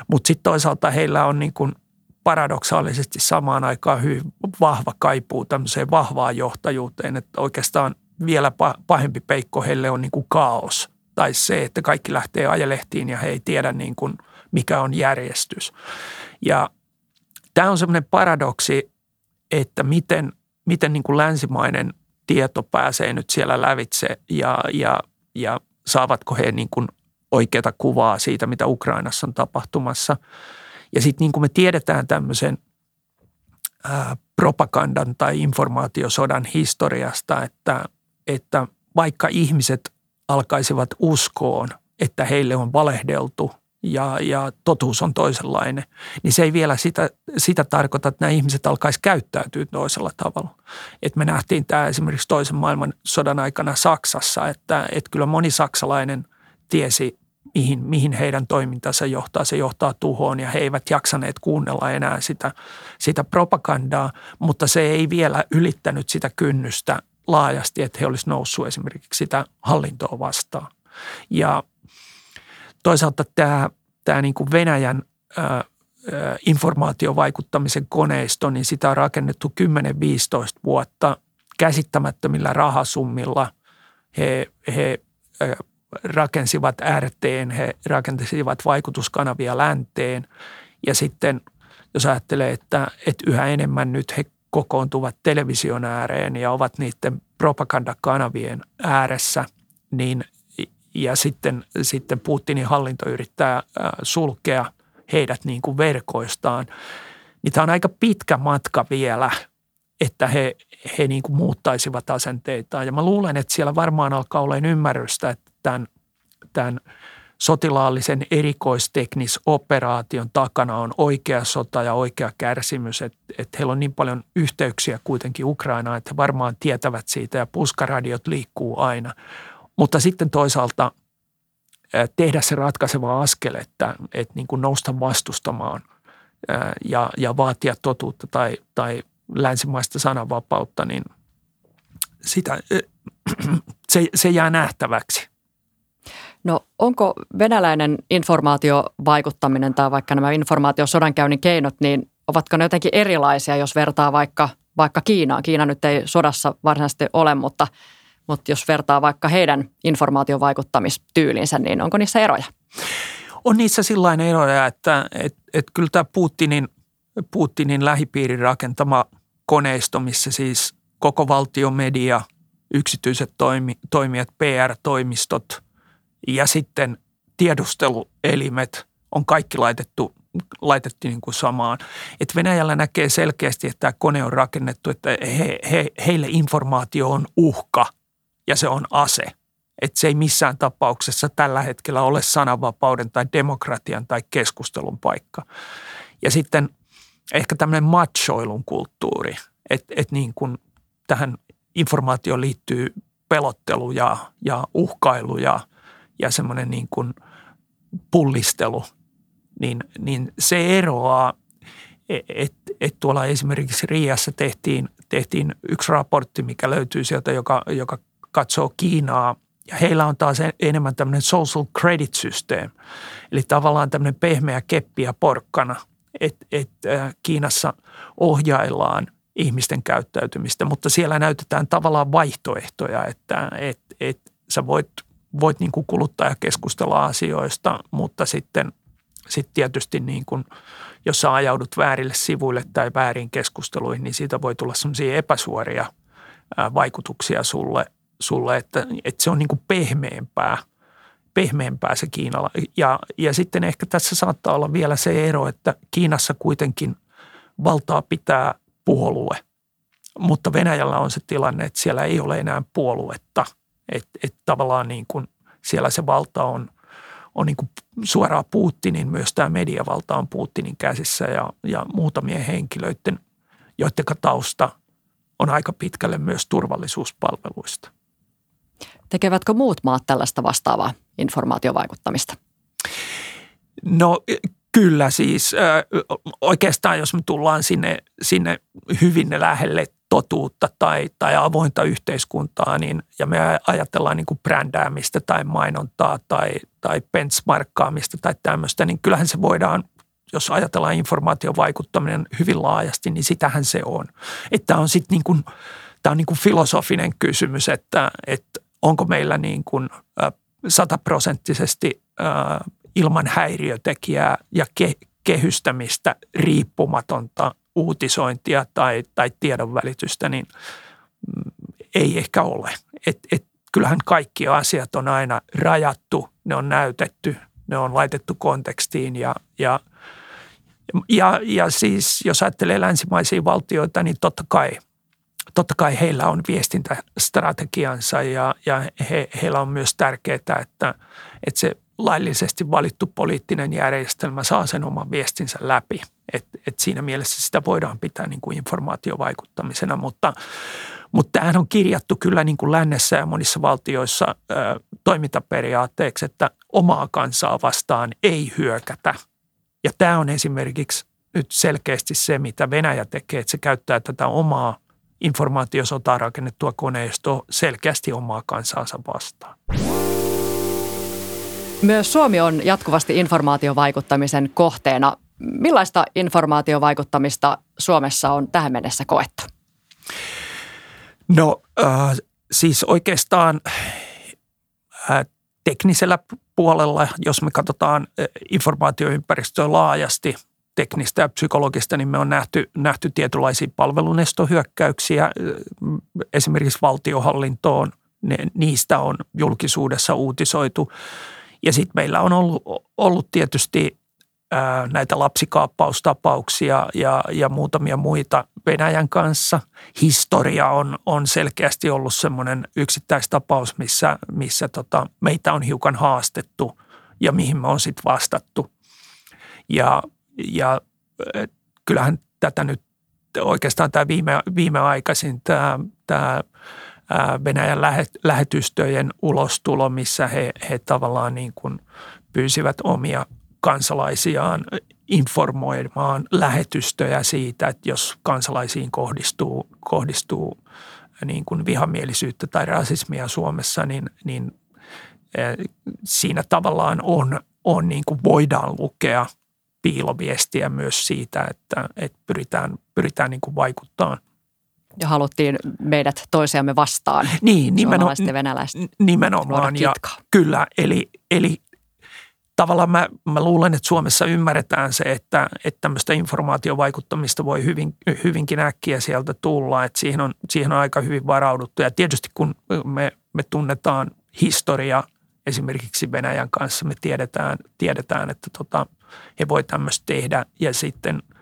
Mutta sitten toisaalta heillä on niin kuin paradoksaalisesti samaan aikaan hyvin vahva kaipuu tämmöiseen vahvaan johtajuuteen, että oikeastaan vielä pahempi peikko heille on niin kuin kaos tai se, että kaikki lähtee ajelehtiin ja he ei tiedä niin kuin mikä on järjestys. Ja Tämä on semmoinen paradoksi, että miten, miten niin kuin länsimainen tieto pääsee nyt siellä lävitse ja, ja, ja saavatko he niin kuin oikeata kuvaa siitä, mitä Ukrainassa on tapahtumassa. Ja sitten niin kuin me tiedetään tämmöisen ää, propagandan tai informaatiosodan historiasta, että, että vaikka ihmiset alkaisivat uskoon, että heille on valehdeltu ja, ja totuus on toisenlainen, niin se ei vielä sitä, sitä tarkoita, että nämä ihmiset alkaisi käyttäytyä toisella tavalla. Et me nähtiin tämä esimerkiksi toisen maailmansodan aikana Saksassa, että, että kyllä moni saksalainen tiesi, mihin, mihin heidän toimintansa johtaa. Se johtaa tuhoon ja he eivät jaksaneet kuunnella enää sitä, sitä propagandaa, mutta se ei vielä ylittänyt sitä kynnystä laajasti, että he olisivat noussut esimerkiksi sitä hallintoa vastaan. Ja toisaalta tämä, tämä niin kuin Venäjän ää, informaatiovaikuttamisen koneisto, niin sitä on rakennettu 10-15 vuotta käsittämättömillä rahasummilla. He, he rakensivat RTen, he rakentasivat vaikutuskanavia länteen ja sitten jos ajattelee, että, että yhä enemmän nyt he kokoontuvat television ääreen ja ovat niiden propagandakanavien ääressä, niin ja sitten, sitten Putinin hallinto yrittää sulkea heidät niin kuin verkoistaan, niin tämä on aika pitkä matka vielä, että he, he niin kuin muuttaisivat asenteitaan. Ja mä luulen, että siellä varmaan alkaa olla ymmärrystä, että tämän, tämän sotilaallisen erikoisteknisoperaation takana on oikea sota ja oikea kärsimys, että, että heillä on niin paljon yhteyksiä kuitenkin Ukrainaan, että he varmaan tietävät siitä ja puskaradiot liikkuu aina. Mutta sitten toisaalta tehdä se ratkaiseva askel, että, että niin kuin nousta vastustamaan ja, ja vaatia totuutta tai, tai länsimaista sananvapautta, niin sitä, (clears throat) se, se jää nähtäväksi. No onko venäläinen informaatiovaikuttaminen tai vaikka nämä informaatiosodankäynnin keinot, niin ovatko ne jotenkin erilaisia, jos vertaa vaikka, vaikka Kiinaan? Kiina nyt ei sodassa varsinaisesti ole, mutta, mutta jos vertaa vaikka heidän informaatiovaikuttamistyylinsä, niin onko niissä eroja? On niissä sellainen eroja, että, että, että kyllä tämä Putinin, Putinin lähipiirin rakentama koneisto, missä siis koko valtion media, yksityiset toimi, toimijat, PR-toimistot – ja sitten tiedusteluelimet on kaikki laitettu, laitettu niin kuin samaan. Et Venäjällä näkee selkeästi, että tämä kone on rakennettu, että he, he, heille informaatio on uhka ja se on ase. Että se ei missään tapauksessa tällä hetkellä ole sananvapauden tai demokratian tai keskustelun paikka. Ja sitten ehkä tämmöinen machoilun kulttuuri, että, että niin kuin tähän informaatioon liittyy pelottelu ja, ja uhkailu ja – ja semmoinen niin kuin pullistelu, niin, niin se eroaa, että et, et tuolla esimerkiksi Riassa tehtiin, tehtiin yksi raportti, mikä löytyy sieltä, joka, joka katsoo Kiinaa ja heillä on taas enemmän tämmöinen social credit system, eli tavallaan tämmöinen pehmeä keppi ja porkkana, että et, Kiinassa ohjaillaan ihmisten käyttäytymistä, mutta siellä näytetään tavallaan vaihtoehtoja, että et, et sä voit voit niin kuin kuluttaja keskustella asioista, mutta sitten sit tietysti niin kuin, jos sä ajaudut väärille sivuille tai väärin keskusteluihin, niin siitä voi tulla sellaisia epäsuoria vaikutuksia sulle, sulle että, että se on niin kuin pehmeämpää, pehmeämpää se Kiinalla. Ja, ja sitten ehkä tässä saattaa olla vielä se ero, että Kiinassa kuitenkin valtaa pitää puolue, mutta Venäjällä on se tilanne, että siellä ei ole enää puoluetta – että et tavallaan niin kuin siellä se valta on, on niin suoraan Putinin, myös tämä mediavalta on Putinin käsissä ja, ja muutamien henkilöiden, joiden tausta on aika pitkälle myös turvallisuuspalveluista. Tekevätkö muut maat tällaista vastaavaa informaatiovaikuttamista? No kyllä siis. Oikeastaan jos me tullaan sinne, sinne hyvin lähelle totuutta tai, tai avointa yhteiskuntaa, niin, ja me ajatellaan niin kuin brändäämistä tai mainontaa tai, tai benchmarkkaamista tai tämmöistä, niin kyllähän se voidaan, jos ajatellaan informaation vaikuttaminen hyvin laajasti, niin sitähän se on. Että on sitten niin kuin, tämä on niin kuin filosofinen kysymys, että, että onko meillä niin kuin sataprosenttisesti ilman häiriötekijää ja ke, kehystämistä riippumatonta uutisointia tai, tai tiedonvälitystä, niin mm, ei ehkä ole. Et, et, kyllähän kaikki asiat on aina rajattu, ne on näytetty, ne on laitettu kontekstiin ja, ja, ja, ja siis jos ajattelee länsimaisia valtioita, niin totta kai totta kai heillä on viestintästrategiansa ja, ja he, heillä on myös tärkeää, että, että se laillisesti valittu poliittinen järjestelmä saa sen oman viestinsä läpi. Et, et siinä mielessä sitä voidaan pitää niin kuin informaatiovaikuttamisena, mutta, mutta tämähän on kirjattu kyllä niin kuin lännessä ja monissa valtioissa ö, toimintaperiaatteeksi, että omaa kansaa vastaan ei hyökätä. Ja tämä on esimerkiksi nyt selkeästi se, mitä Venäjä tekee, että se käyttää tätä omaa informaatiosotaa rakennettua koneistoa selkeästi omaa kansansa vastaan. Myös Suomi on jatkuvasti informaatiovaikuttamisen kohteena. Millaista informaatiovaikuttamista Suomessa on tähän mennessä koettu? No äh, siis oikeastaan äh, teknisellä puolella, jos me katsotaan äh, informaatioympäristöä laajasti, teknistä ja psykologista, niin me on nähty, nähty tietynlaisia palvelunestohyökkäyksiä esimerkiksi valtiohallintoon. Ne, niistä on julkisuudessa uutisoitu. Ja sitten meillä on ollut, ollut tietysti ää, näitä lapsikaappaustapauksia ja, ja muutamia muita Venäjän kanssa. Historia on, on selkeästi ollut semmoinen yksittäistapaus, missä, missä tota, meitä on hiukan haastettu ja mihin me on sitten vastattu. Ja, ja kyllähän tätä nyt oikeastaan tämä viime, viimeaikaisin tämä, tämä Venäjän lähetystöjen ulostulo, missä he, he tavallaan niin kuin pyysivät omia kansalaisiaan informoimaan lähetystöjä siitä, että jos kansalaisiin kohdistuu, kohdistuu niin kuin vihamielisyyttä tai rasismia Suomessa, niin, niin siinä tavallaan on, on niin kuin voidaan lukea piiloviestiä myös siitä, että, että pyritään, pyritään niin kuin vaikuttamaan – ja haluttiin meidät toisiamme vastaan. Niin, nimenomaan. venäläiset. Nimenomaan. Ja kyllä, eli, eli tavallaan mä, mä luulen, että Suomessa ymmärretään se, että, että tämmöistä informaatiovaikuttamista voi hyvin, hyvinkin äkkiä sieltä tulla, että siihen on, siihen on aika hyvin varauduttu. Ja tietysti kun me, me tunnetaan historia esimerkiksi Venäjän kanssa, me tiedetään, tiedetään että tota, he voi tämmöistä tehdä ja sitten –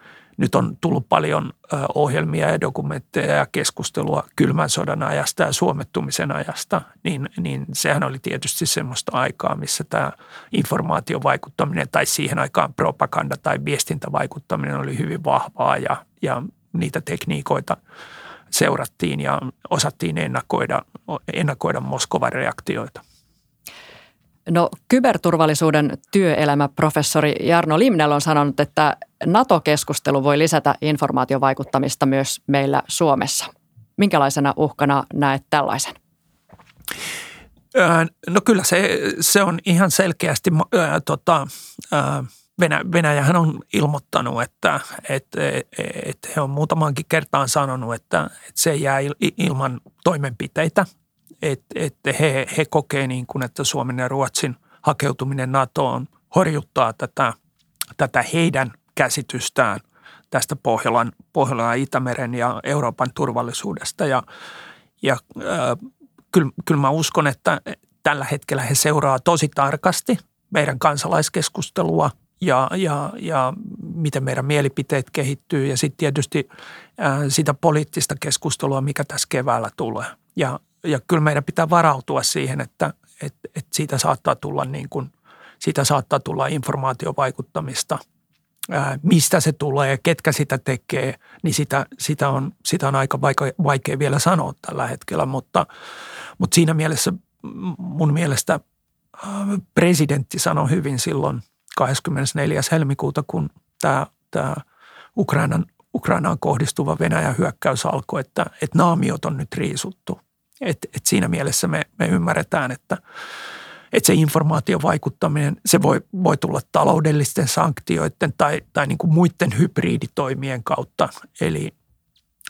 nyt on tullut paljon ohjelmia ja dokumentteja ja keskustelua kylmän sodan ajasta ja suomettumisen ajasta, niin, niin sehän oli tietysti semmoista aikaa, missä tämä informaatiovaikuttaminen tai siihen aikaan propaganda tai viestintävaikuttaminen oli hyvin vahvaa ja, ja niitä tekniikoita seurattiin ja osattiin ennakoida, ennakoida Moskovan reaktioita. No kyberturvallisuuden työelämäprofessori Jarno Limnel on sanonut, että NATO-keskustelu voi lisätä informaatiovaikuttamista myös meillä Suomessa. Minkälaisena uhkana näet tällaisen? No kyllä se, se on ihan selkeästi, ää, tota, ää, Venä, Venäjähän on ilmoittanut, että, että, että he on muutamankin kertaan sanonut, että, että se jää ilman toimenpiteitä – että, että he, he kokee niin kuin, että Suomen ja Ruotsin hakeutuminen NATOon horjuttaa tätä, tätä heidän käsitystään tästä Pohjolan, Pohjolan Itämeren ja Euroopan turvallisuudesta. Ja, ja äh, kyllä, kyllä mä uskon, että tällä hetkellä he seuraa tosi tarkasti meidän kansalaiskeskustelua ja, ja, ja miten meidän mielipiteet kehittyy ja sitten tietysti äh, sitä poliittista keskustelua, mikä tässä keväällä tulee. Ja, ja kyllä meidän pitää varautua siihen, että, että, että siitä saattaa tulla niin kuin, siitä saattaa tulla informaatiovaikuttamista. Ää, mistä se tulee, ketkä sitä tekee, niin sitä, sitä, on, sitä on aika vaikea, vaikea vielä sanoa tällä hetkellä, mutta, mutta siinä mielessä mun mielestä presidentti sanoi hyvin silloin 24. helmikuuta, kun tämä, tämä Ukrainan, Ukrainaan kohdistuva Venäjän hyökkäys alkoi, että, että naamiot on nyt riisuttu – et, et siinä mielessä me, me ymmärretään, että, että se informaatiovaikuttaminen, se voi, voi tulla taloudellisten sanktioiden tai, tai niin kuin muiden hybriditoimien kautta. Eli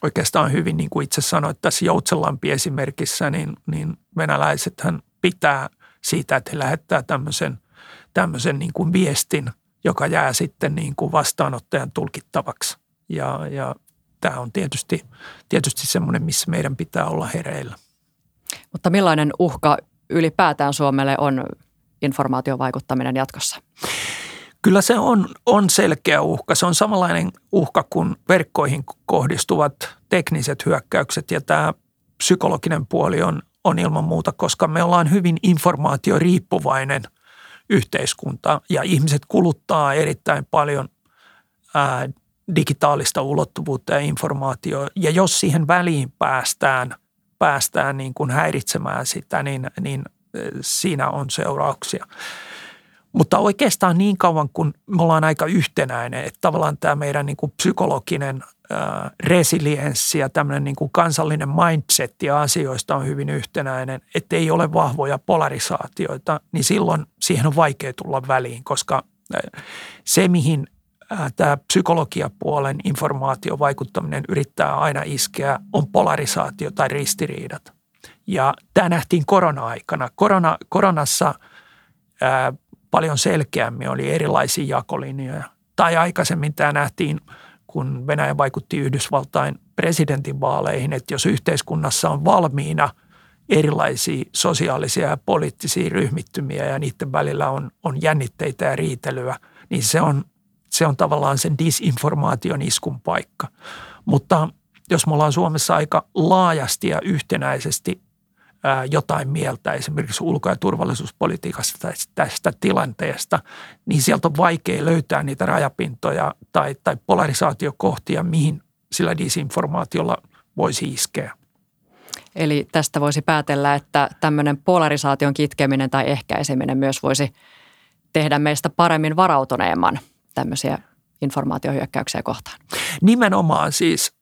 oikeastaan hyvin, niin kuin itse sanoit tässä Joutsenlampi esimerkissä, niin, niin venäläisethän pitää siitä, että he lähettää tämmöisen, tämmöisen niin kuin viestin, joka jää sitten niin kuin vastaanottajan tulkittavaksi. Ja, ja tämä on tietysti, tietysti semmoinen, missä meidän pitää olla hereillä. Mutta millainen uhka ylipäätään Suomelle on informaatiovaikuttaminen jatkossa? Kyllä se on, on selkeä uhka. Se on samanlainen uhka kuin verkkoihin kohdistuvat tekniset hyökkäykset ja tämä psykologinen puoli on, on ilman muuta, koska me ollaan hyvin informaatioriippuvainen yhteiskunta ja ihmiset kuluttaa erittäin paljon ää, digitaalista ulottuvuutta ja informaatiota. Ja jos siihen väliin päästään, päästään niin kuin häiritsemään sitä, niin, niin siinä on seurauksia. Mutta oikeastaan niin kauan, kun me ollaan aika yhtenäinen, että tavallaan tämä meidän niin kuin psykologinen resilienssi ja tämmöinen niin kuin kansallinen mindset ja asioista on hyvin yhtenäinen, että ei ole vahvoja polarisaatioita, niin silloin siihen on vaikea tulla väliin, koska se, mihin tämä psykologiapuolen informaatiovaikuttaminen yrittää aina iskeä, on polarisaatio tai ristiriidat. Ja tämä nähtiin korona-aikana. Korona, koronassa ää, paljon selkeämmin oli erilaisia jakolinjoja. Tai aikaisemmin tämä nähtiin, kun Venäjä vaikutti Yhdysvaltain presidentinvaaleihin, että jos yhteiskunnassa on valmiina erilaisia sosiaalisia ja poliittisia ryhmittymiä ja niiden välillä on, on jännitteitä ja riitelyä, niin se on, se on tavallaan sen disinformaation iskun paikka. Mutta jos me ollaan Suomessa aika laajasti ja yhtenäisesti jotain mieltä esimerkiksi ulko- ja turvallisuuspolitiikasta tai tästä tilanteesta, niin sieltä on vaikea löytää niitä rajapintoja tai, tai polarisaatiokohtia, mihin sillä disinformaatiolla voisi iskeä. Eli tästä voisi päätellä, että tämmöinen polarisaation kitkeminen tai ehkäiseminen myös voisi tehdä meistä paremmin varautuneemman tämmöisiä informaatiohyökkäyksiä kohtaan. Nimenomaan siis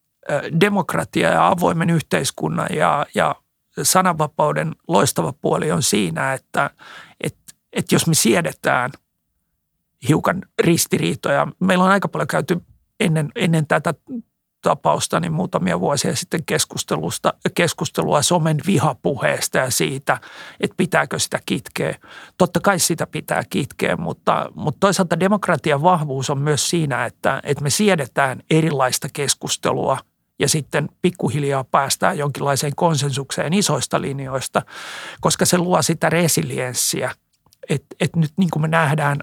demokratia ja avoimen yhteiskunnan ja, ja sananvapauden loistava puoli on siinä, että, että, että jos me siedetään hiukan ristiriitoja, meillä on aika paljon käyty ennen, ennen tätä tapausta niin muutamia vuosia sitten keskustelusta, keskustelua somen vihapuheesta ja siitä, että pitääkö sitä kitkeä. Totta kai sitä pitää kitkeä, mutta, mutta toisaalta demokratian vahvuus on myös siinä, että, että me siedetään erilaista keskustelua – ja sitten pikkuhiljaa päästään jonkinlaiseen konsensukseen isoista linjoista, koska se luo sitä resilienssiä, että et nyt niin kuin me nähdään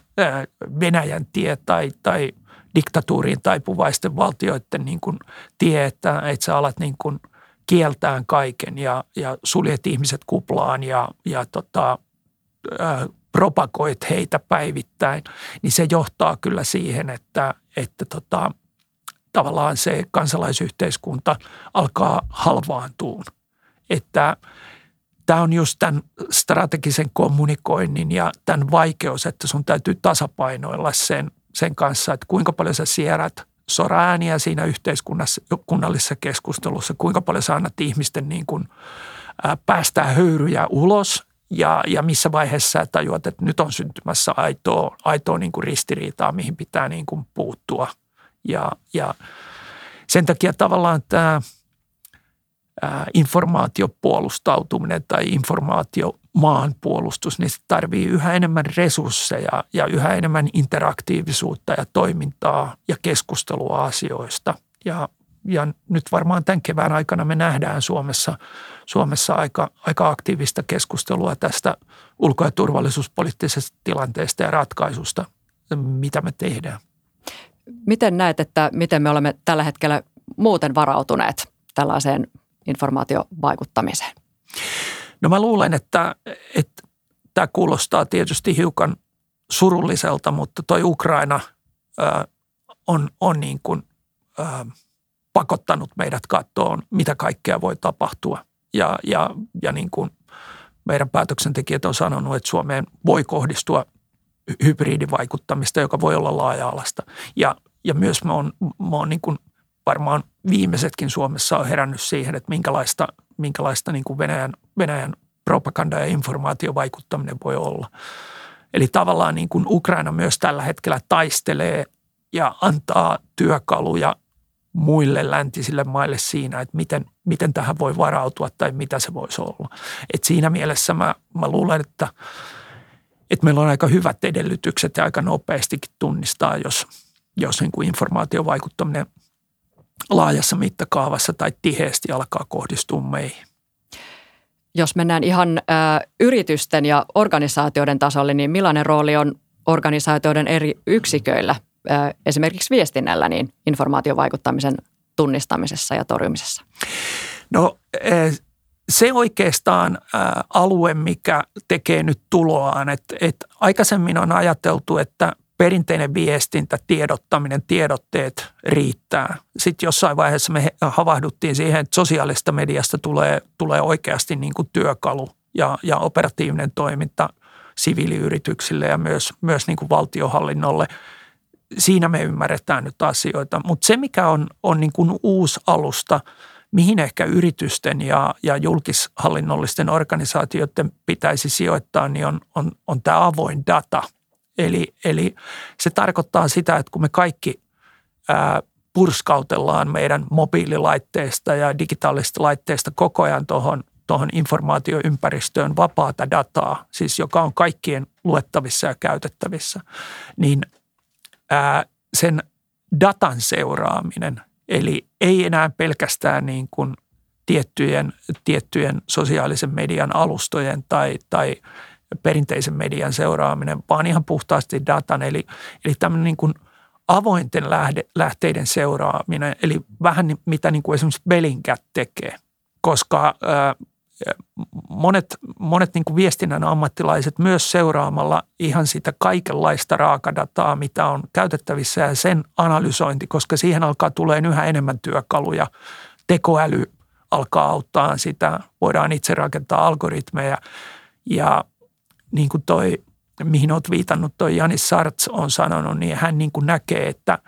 Venäjän tie tai, tai diktatuuriin taipuvaisten valtioiden niin kuin tie, että, että sä alat niin kuin kieltään kaiken ja, ja suljet ihmiset kuplaan ja, ja tota, ää, propagoit heitä päivittäin, niin se johtaa kyllä siihen, että, että tota, tavallaan se kansalaisyhteiskunta alkaa halvaantua. Että tämä on just tämän strategisen kommunikoinnin ja tämän vaikeus, että sun täytyy tasapainoilla sen, sen kanssa, että kuinka paljon sä siirrät sora-ääniä siinä yhteiskunnallisessa keskustelussa, kuinka paljon sä annat ihmisten niin kuin, ää, päästää höyryjä ulos ja, ja missä vaiheessa sä tajuat, että nyt on syntymässä aitoa, aitoa niin kuin ristiriitaa, mihin pitää niin kuin puuttua – ja, ja sen takia tavallaan tämä informaatiopuolustautuminen tai informaatio maanpuolustus, niin se tarvii yhä enemmän resursseja ja yhä enemmän interaktiivisuutta ja toimintaa ja keskustelua asioista. Ja, ja nyt varmaan tämän kevään aikana me nähdään Suomessa, Suomessa aika, aika aktiivista keskustelua tästä ulko- ja turvallisuuspoliittisesta tilanteesta ja ratkaisusta, mitä me tehdään. Miten näet, että miten me olemme tällä hetkellä muuten varautuneet tällaiseen informaatiovaikuttamiseen? No mä luulen, että, että tämä kuulostaa tietysti hiukan surulliselta, mutta toi Ukraina ää, on, on niin kuin, ää, pakottanut meidät kattoon, mitä kaikkea voi tapahtua. Ja, ja, ja niin kuin meidän päätöksentekijät on sanonut, että Suomeen voi kohdistua hybridivaikuttamista, joka voi olla laaja-alasta. Ja, ja myös mä oon, mä oon niin kuin varmaan viimeisetkin Suomessa on herännyt siihen, että minkälaista, minkälaista niin kuin Venäjän, Venäjän propaganda ja informaatiovaikuttaminen voi olla. Eli tavallaan niin kuin Ukraina myös tällä hetkellä taistelee ja antaa työkaluja muille läntisille maille siinä, että miten, miten tähän voi varautua tai mitä se voisi olla. Et siinä mielessä mä, mä luulen, että – että meillä on aika hyvät edellytykset ja aika nopeastikin tunnistaa, jos, jos niin kuin informaatiovaikuttaminen laajassa mittakaavassa tai tiheesti alkaa kohdistua meihin. Jos mennään ihan ä, yritysten ja organisaatioiden tasolle, niin millainen rooli on organisaatioiden eri yksiköillä, esimerkiksi viestinnällä, niin informaatiovaikuttamisen tunnistamisessa ja torjumisessa? No se oikeastaan alue, mikä tekee nyt tuloaan, että, että aikaisemmin on ajateltu, että perinteinen viestintä, tiedottaminen, tiedotteet riittää. Sitten jossain vaiheessa me havahduttiin siihen, että sosiaalista mediasta tulee, tulee oikeasti niin kuin työkalu ja, ja operatiivinen toiminta siviiliyrityksille ja myös, myös niin kuin valtiohallinnolle. Siinä me ymmärretään nyt asioita, mutta se mikä on, on niin kuin uusi alusta, mihin ehkä yritysten ja, ja julkishallinnollisten organisaatioiden pitäisi sijoittaa, niin on, on, on tämä avoin data – Eli, eli se tarkoittaa sitä, että kun me kaikki ää, purskautellaan meidän mobiililaitteista ja digitaalisista laitteista koko ajan tuohon tuohon informaatioympäristöön vapaata dataa, siis joka on kaikkien luettavissa ja käytettävissä, niin ää, sen datan seuraaminen, eli ei enää pelkästään niin kuin tiettyjen, tiettyjen sosiaalisen median alustojen tai, tai perinteisen median seuraaminen, vaan ihan puhtaasti datan. Eli, eli tämmöinen niin kuin avointen lähde, lähteiden seuraaminen, eli vähän mitä niin kuin esimerkiksi Bellingcat tekee, koska ää, monet, monet niin kuin viestinnän ammattilaiset myös seuraamalla ihan sitä kaikenlaista raakadataa, mitä on käytettävissä ja sen analysointi, koska siihen alkaa tulee yhä enemmän työkaluja. Tekoäly alkaa auttaa sitä, voidaan itse rakentaa algoritmeja ja niin kuin toi, mihin olet viitannut, toi Janis Sarts on sanonut, niin hän niin kuin näkee, että,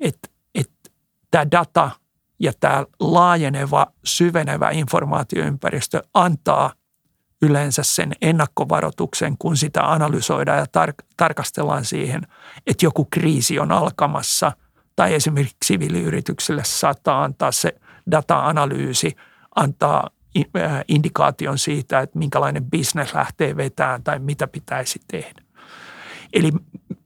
että, että tämä data ja tämä laajeneva, syvenevä informaatioympäristö antaa yleensä sen ennakkovaroituksen, kun sitä analysoidaan ja tar- tarkastellaan siihen, että joku kriisi on alkamassa. Tai esimerkiksi siviiliyritykselle saattaa antaa se data-analyysi, antaa indikaation siitä, että minkälainen bisnes lähtee vetään tai mitä pitäisi tehdä. Eli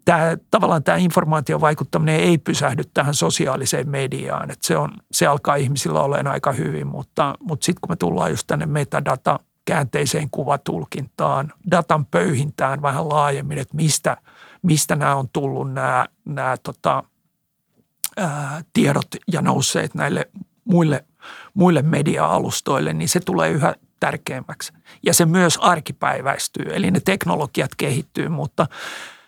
tämä, tavallaan tämä informaation vaikuttaminen ei pysähdy tähän sosiaaliseen mediaan. Että se, on, se alkaa ihmisillä olemaan aika hyvin, mutta, mutta sitten kun me tullaan just tänne metadata käänteiseen kuvatulkintaan, datan pöyhintään vähän laajemmin, että mistä, mistä nämä on tullut nämä, nämä tota, ää, tiedot ja nousseet näille muille muille media-alustoille, niin se tulee yhä tärkeämmäksi. Ja se myös arkipäiväistyy, eli ne teknologiat kehittyy, mutta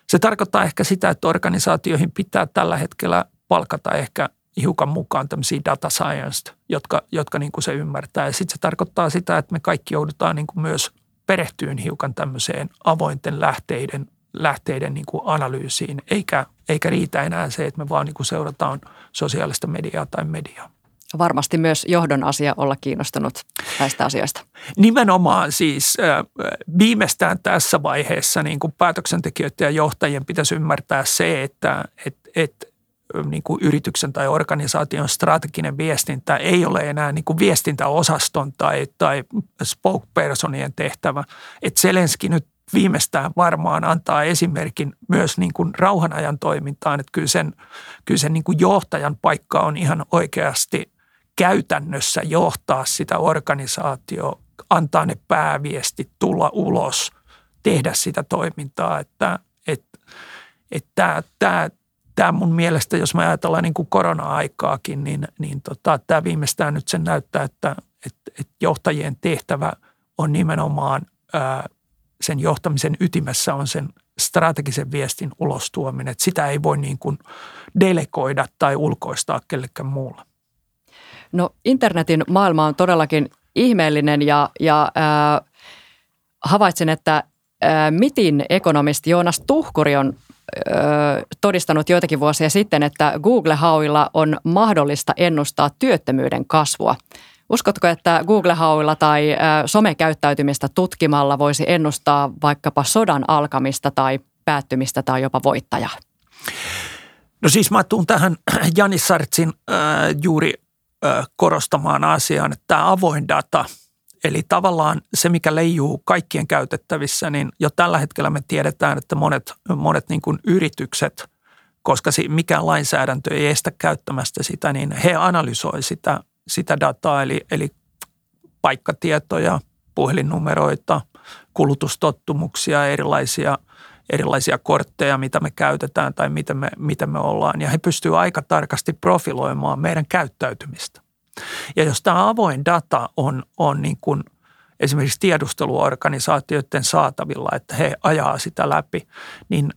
se tarkoittaa ehkä sitä, että organisaatioihin pitää tällä hetkellä palkata ehkä hiukan mukaan tämmöisiä data science, jotka, jotka niin kuin se ymmärtää. Ja sitten se tarkoittaa sitä, että me kaikki joudutaan niin kuin myös perehtyyn hiukan tämmöiseen avointen lähteiden, lähteiden niin kuin analyysiin, eikä, eikä riitä enää se, että me vaan niin kuin seurataan sosiaalista mediaa tai mediaa varmasti myös johdon asia olla kiinnostunut näistä asioista. Nimenomaan siis viimeistään tässä vaiheessa niin kuin päätöksentekijöiden ja johtajien pitäisi ymmärtää se, että et, et, niin kuin yrityksen tai organisaation strateginen viestintä ei ole enää niin kuin viestintäosaston tai, tai spokepersonien tehtävä. Että Selenski nyt viimeistään varmaan antaa esimerkin myös niin kuin rauhanajan toimintaan, että kyllä sen, kyllä sen niin kuin johtajan paikka on ihan oikeasti käytännössä johtaa sitä organisaatioa, antaa ne pääviestit, tulla ulos, tehdä sitä toimintaa. Että, että, että tämä, tämä mun mielestä, jos me ajatellaan niin kuin korona-aikaakin, niin, niin tota, tämä viimeistään nyt sen näyttää, että, että, että johtajien tehtävä on nimenomaan ää, sen johtamisen ytimessä on sen strategisen viestin ulostuominen. Että sitä ei voi niin kuin delegoida tai ulkoistaa kellekään muulle. No internetin maailma on todellakin ihmeellinen ja, ja äh, havaitsin, että äh, MITin ekonomisti Joonas Tuhkuri on todistanut joitakin vuosia sitten, että Google-hauilla on mahdollista ennustaa työttömyyden kasvua. Uskotko, että Google-hauilla tai somekäyttäytymistä tutkimalla voisi ennustaa vaikkapa sodan alkamista tai päättymistä tai jopa voittajaa? No siis mä tuun tähän (clears throat) Janis Sartsin äh, juuri korostamaan asiaan, että tämä avoin data, eli tavallaan se, mikä leijuu kaikkien käytettävissä, niin jo tällä hetkellä me tiedetään, että monet, monet niin kuin yritykset, koska mikään lainsäädäntö ei estä käyttämästä sitä, niin he analysoivat sitä, sitä dataa, eli, eli paikkatietoja, puhelinnumeroita, kulutustottumuksia, erilaisia, erilaisia kortteja, mitä me käytetään tai mitä me, mitä me ollaan. Ja he pystyvät aika tarkasti profiloimaan meidän käyttäytymistä. Ja jos tämä avoin data on, on niin kuin esimerkiksi tiedusteluorganisaatioiden saatavilla, että he ajaa sitä läpi, niin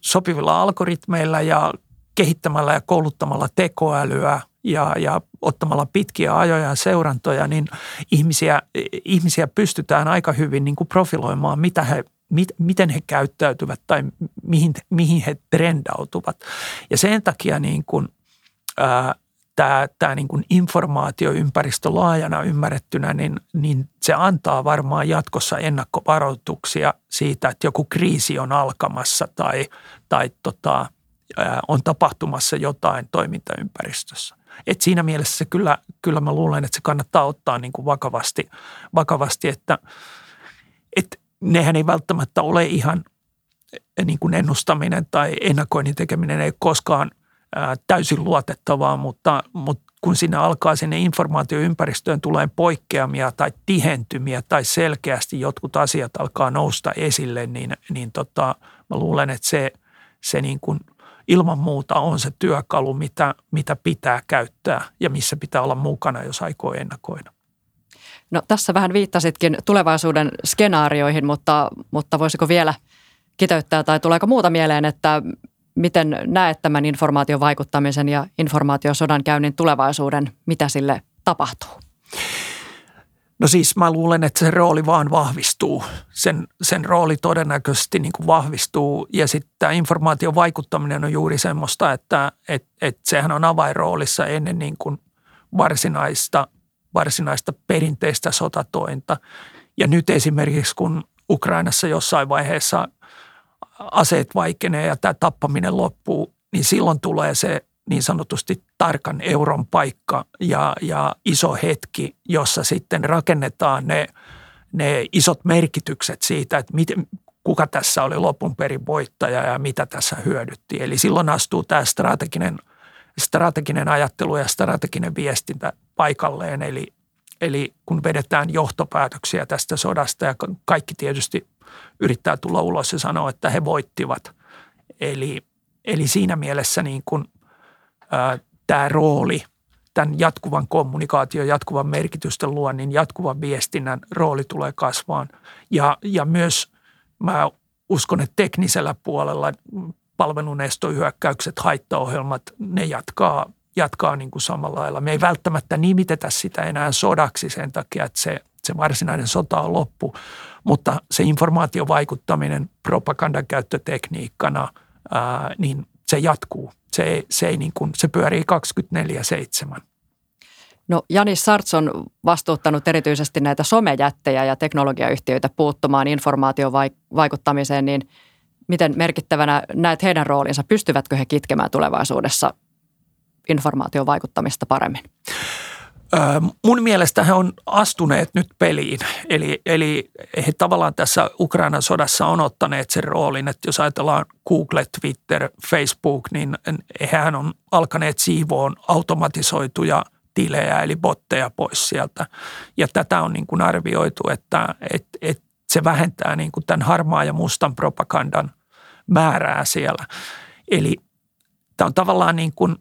sopivilla algoritmeilla ja kehittämällä ja kouluttamalla tekoälyä ja, ja ottamalla pitkiä ajoja ja seurantoja, niin ihmisiä, ihmisiä pystytään aika hyvin niin kuin profiloimaan, mitä he, mit, miten he käyttäytyvät tai mihin, mihin he trendautuvat. Ja sen takia niin kuin, ää, tämä, tämä niin kuin informaatioympäristö laajana ymmärrettynä, niin, niin se antaa varmaan jatkossa ennakkovaroituksia siitä, että joku kriisi on alkamassa tai, tai tota, on tapahtumassa jotain toimintaympäristössä. Et siinä mielessä kyllä, kyllä mä luulen, että se kannattaa ottaa niin kuin vakavasti, vakavasti että, että nehän ei välttämättä ole ihan niin kuin ennustaminen tai ennakoinnin tekeminen ei koskaan täysin luotettavaa, mutta, mutta kun sinne alkaa sinne informaatioympäristöön tulee poikkeamia tai tihentymiä tai selkeästi jotkut asiat alkaa nousta esille, niin, niin tota, mä luulen, että se, se niin kuin – ilman muuta on se työkalu, mitä, mitä pitää käyttää ja missä pitää olla mukana, jos aikoo ennakoida. No tässä vähän viittasitkin tulevaisuuden skenaarioihin, mutta, mutta voisiko vielä kiteyttää tai tuleeko muuta mieleen, että miten näet tämän informaation vaikuttamisen ja informaatiosodan käynnin tulevaisuuden, mitä sille tapahtuu? No siis mä luulen, että se rooli vaan vahvistuu. Sen, sen rooli todennäköisesti niin kuin vahvistuu ja sitten tämä informaation vaikuttaminen on juuri semmoista, että et, et sehän on avainroolissa ennen niin kuin varsinaista, varsinaista perinteistä sotatointa. Ja nyt esimerkiksi kun Ukrainassa jossain vaiheessa aseet vaikenee ja tämä tappaminen loppuu, niin silloin tulee se niin sanotusti tarkan euron paikka ja, ja iso hetki, jossa sitten rakennetaan ne, ne isot merkitykset siitä, että miten, kuka tässä oli lopun perin voittaja ja mitä tässä hyödytti. Eli silloin astuu tämä strateginen, strateginen ajattelu ja strateginen viestintä paikalleen. Eli, eli kun vedetään johtopäätöksiä tästä sodasta ja kaikki tietysti yrittää tulla ulos ja sanoa, että he voittivat. Eli, eli siinä mielessä niin kuin tämä rooli, tämän jatkuvan kommunikaation, jatkuvan merkitysten luonnin, jatkuvan viestinnän rooli tulee kasvaan. Ja, ja myös mä uskon, että teknisellä puolella palvelunestohyökkäykset, haittaohjelmat, ne jatkaa, jatkaa niin kuin samalla lailla. Me ei välttämättä nimitetä sitä enää sodaksi sen takia, että se, se varsinainen sota on loppu, mutta se informaatiovaikuttaminen propagandan käyttötekniikkana, ää, niin se jatkuu. Se, se, ei niin kuin, se pyörii 24-7. No Janis Sarts on vastuuttanut erityisesti näitä somejättejä ja teknologiayhtiöitä puuttumaan informaatiovaikuttamiseen, niin miten merkittävänä näet heidän roolinsa? Pystyvätkö he kitkemään tulevaisuudessa informaatiovaikuttamista paremmin? Mun mielestä he on astuneet nyt peliin, eli, eli he tavallaan tässä Ukrainan sodassa on ottaneet sen roolin, että jos ajatellaan Google, Twitter, Facebook, niin hehän on alkaneet siivoon automatisoituja tilejä eli botteja pois sieltä. Ja tätä on niin kuin arvioitu, että, että, että se vähentää niin kuin tämän harmaa ja mustan propagandan määrää siellä. Eli tämä on tavallaan niin kuin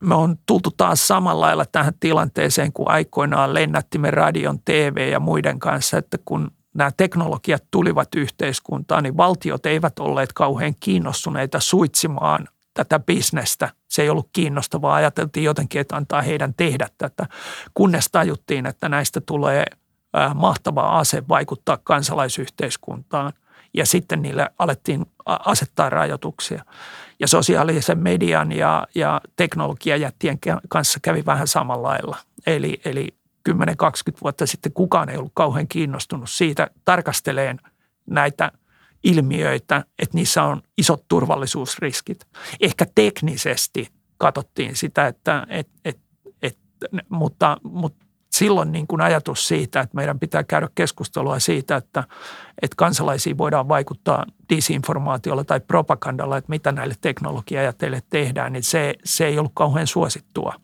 me on tultu taas samalla lailla tähän tilanteeseen kuin aikoinaan lennättimme radion, TV ja muiden kanssa, että kun nämä teknologiat tulivat yhteiskuntaan, niin valtiot eivät olleet kauhean kiinnostuneita suitsimaan tätä bisnestä. Se ei ollut kiinnostavaa. Ajateltiin jotenkin, että antaa heidän tehdä tätä, kunnes tajuttiin, että näistä tulee mahtava ase vaikuttaa kansalaisyhteiskuntaan. Ja sitten niille alettiin asettaa rajoituksia ja sosiaalisen median ja, ja teknologiajättien kanssa kävi vähän samalla lailla. Eli, eli 10-20 vuotta sitten kukaan ei ollut kauhean kiinnostunut siitä tarkasteleen näitä ilmiöitä, että niissä on isot turvallisuusriskit. Ehkä teknisesti katsottiin sitä, että, et, et, et, mutta, mutta silloin niin kuin ajatus siitä, että meidän pitää käydä keskustelua siitä, että, että kansalaisiin voidaan vaikuttaa disinformaatiolla tai propagandalla, että mitä näille teknologiajäteille tehdään, niin se, se ei ollut kauhean suosittua.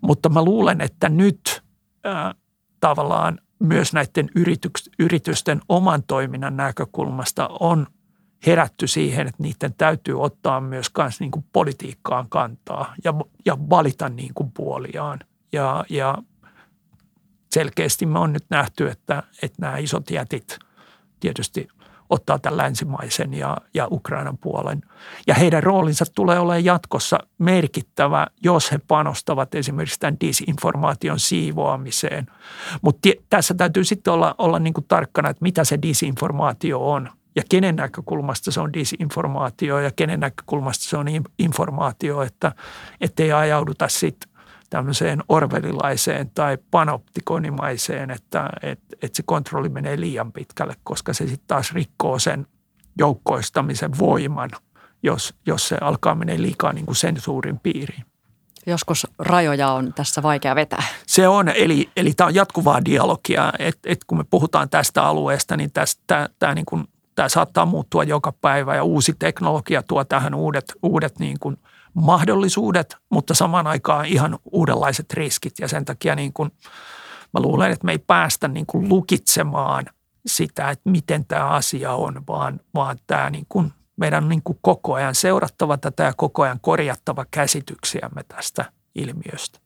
Mutta mä luulen, että nyt äh, tavallaan myös näiden yritysten oman toiminnan näkökulmasta on herätty siihen, että niiden täytyy ottaa myös kans niin kuin politiikkaan kantaa ja, ja valita niin kuin puoliaan. Ja, ja selkeästi me on nyt nähty, että, että nämä isot jätit tietysti ottaa tämän länsimaisen ja, ja Ukrainan puolen. Ja heidän roolinsa tulee olemaan jatkossa merkittävä, jos he panostavat esimerkiksi tämän disinformaation siivoamiseen. Mutta tässä täytyy sitten olla, olla niin kuin tarkkana, että mitä se disinformaatio on ja kenen näkökulmasta se on disinformaatio ja kenen näkökulmasta se on informaatio, että ei ajauduta sitten tämmöiseen orvelilaiseen tai panoptikonimaiseen, että, että, että se kontrolli menee liian pitkälle, koska se sitten taas rikkoo sen joukkoistamisen voiman, jos, jos se alkaa menee liikaa niin kuin sensuurin piiriin. Joskus rajoja on tässä vaikea vetää. Se on, eli, eli tämä on jatkuvaa dialogia, että et kun me puhutaan tästä alueesta, niin tästä, tämä, niin kuin, tämä saattaa muuttua joka päivä ja uusi teknologia tuo tähän uudet, uudet niin kuin – mahdollisuudet, mutta samaan aikaan ihan uudenlaiset riskit. Ja sen takia niin kuin, mä luulen, että me ei päästä niin kuin lukitsemaan sitä, että miten tämä asia on, vaan, vaan tämä niin kuin, meidän on niin kuin koko ajan seurattava tätä ja koko ajan korjattava käsityksiämme tästä ilmiöstä.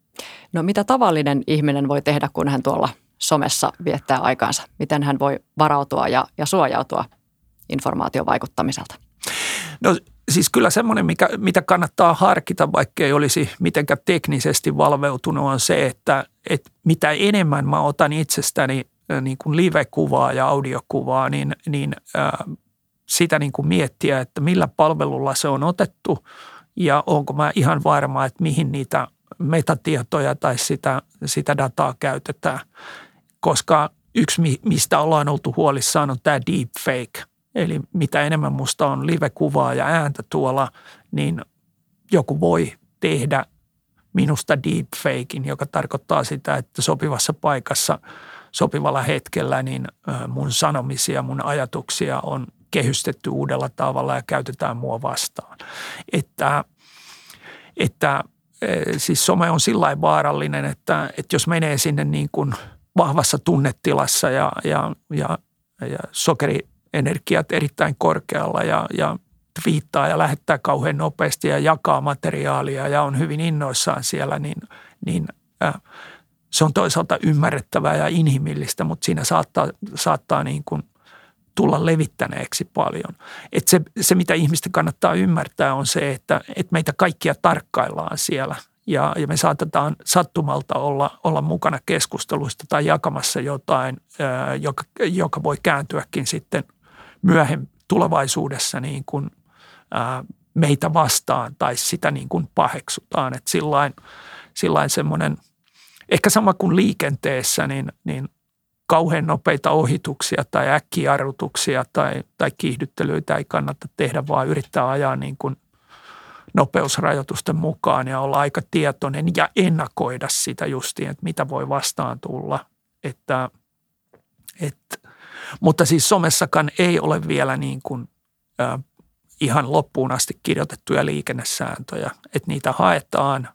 No mitä tavallinen ihminen voi tehdä, kun hän tuolla somessa viettää aikaansa? Miten hän voi varautua ja, ja suojautua informaatiovaikuttamiselta? No siis kyllä semmoinen, mikä, mitä kannattaa harkita, vaikka ei olisi mitenkään teknisesti valveutunut, on se, että, että mitä enemmän mä otan itsestäni niin kuin live-kuvaa ja audiokuvaa, niin, niin äh, sitä niin kuin miettiä, että millä palvelulla se on otettu ja onko mä ihan varma, että mihin niitä metatietoja tai sitä, sitä dataa käytetään. Koska yksi, mistä ollaan oltu huolissaan, on tämä deepfake – Eli mitä enemmän musta on live-kuvaa ja ääntä tuolla, niin joku voi tehdä minusta deepfakein, joka tarkoittaa sitä, että sopivassa paikassa sopivalla hetkellä niin mun sanomisia, mun ajatuksia on kehystetty uudella tavalla ja käytetään mua vastaan. Että, että siis some on sillä vaarallinen, että, että jos menee sinne niin kuin vahvassa tunnetilassa ja, ja, ja, ja sokeri energiat erittäin korkealla ja, ja viittaa ja lähettää kauhean nopeasti ja jakaa materiaalia ja on hyvin innoissaan siellä, niin, niin äh, se on toisaalta ymmärrettävää ja inhimillistä, mutta siinä saattaa, saattaa niin kuin tulla levittäneeksi paljon. Et se, se, mitä ihmisten kannattaa ymmärtää, on se, että, että meitä kaikkia tarkkaillaan siellä – ja, ja me saatetaan sattumalta olla, olla mukana keskusteluista tai jakamassa jotain, ää, joka, joka voi kääntyäkin sitten myöhemmin tulevaisuudessa niin kuin, ää, meitä vastaan tai sitä niin kuin paheksutaan. Että sillain, sillain semmoinen, ehkä sama kuin liikenteessä, niin, niin kauhean nopeita ohituksia tai äkkijarrutuksia tai, tai kiihdyttelyitä ei kannata tehdä, vaan yrittää ajaa niin kuin nopeusrajoitusten mukaan ja olla aika tietoinen ja ennakoida sitä justiin, että mitä voi vastaan tulla. Että, että mutta siis somessakaan ei ole vielä niin kuin, äh, ihan loppuun asti kirjoitettuja liikennesääntöjä, että niitä haetaan.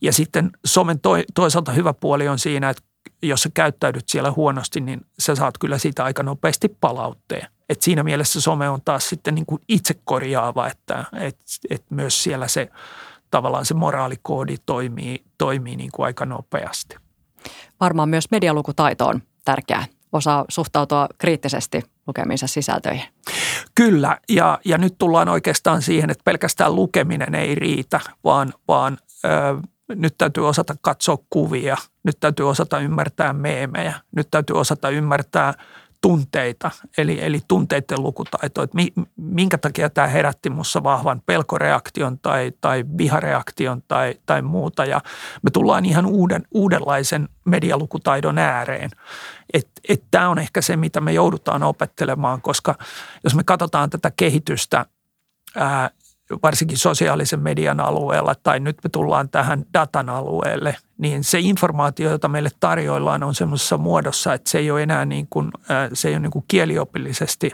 Ja sitten somen toi, toisaalta hyvä puoli on siinä, että jos sä käyttäydyt siellä huonosti, niin sä saat kyllä siitä aika nopeasti palautteen. Et siinä mielessä some on taas sitten niin kuin itse korjaava, että et, et myös siellä se tavallaan se moraalikoodi toimii, toimii niin kuin aika nopeasti. Varmaan myös medialukutaito on tärkeää osaa suhtautua kriittisesti lukemiinsa sisältöihin. Kyllä, ja, ja nyt tullaan oikeastaan siihen, että pelkästään lukeminen ei riitä, vaan, vaan ö, nyt täytyy osata katsoa kuvia, nyt täytyy osata ymmärtää meemejä, nyt täytyy osata ymmärtää tunteita, eli, eli tunteiden lukutaito, että mi, minkä takia tämä herätti minussa vahvan pelkoreaktion tai, tai vihareaktion tai, tai muuta. Ja me tullaan ihan uuden, uudenlaisen medialukutaidon ääreen. Tämä on ehkä se, mitä me joudutaan opettelemaan, koska jos me katsotaan tätä kehitystä varsinkin sosiaalisen median alueella tai nyt me tullaan tähän datan alueelle, niin se informaatio, jota meille tarjoillaan on semmoisessa muodossa, että se ei ole enää niin kuin, se ei ole niin kuin kieliopillisesti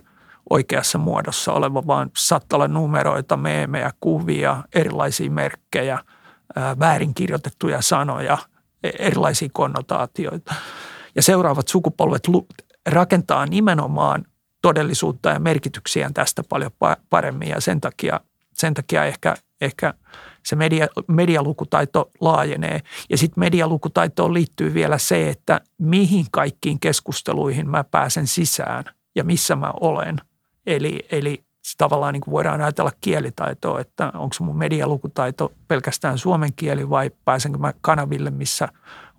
oikeassa muodossa oleva, vaan saattaa olla numeroita, meemejä, kuvia, erilaisia merkkejä, väärinkirjoitettuja sanoja, e, erilaisia konnotaatioita. Ja seuraavat sukupolvet rakentaa nimenomaan todellisuutta ja merkityksiä tästä paljon paremmin ja sen takia, sen takia ehkä, ehkä se media, medialukutaito laajenee. Ja sitten medialukutaitoon liittyy vielä se, että mihin kaikkiin keskusteluihin mä pääsen sisään ja missä mä olen. Eli, eli tavallaan niin kuin voidaan ajatella kielitaitoa, että onko mun medialukutaito pelkästään suomen kieli vai pääsenkö mä kanaville, missä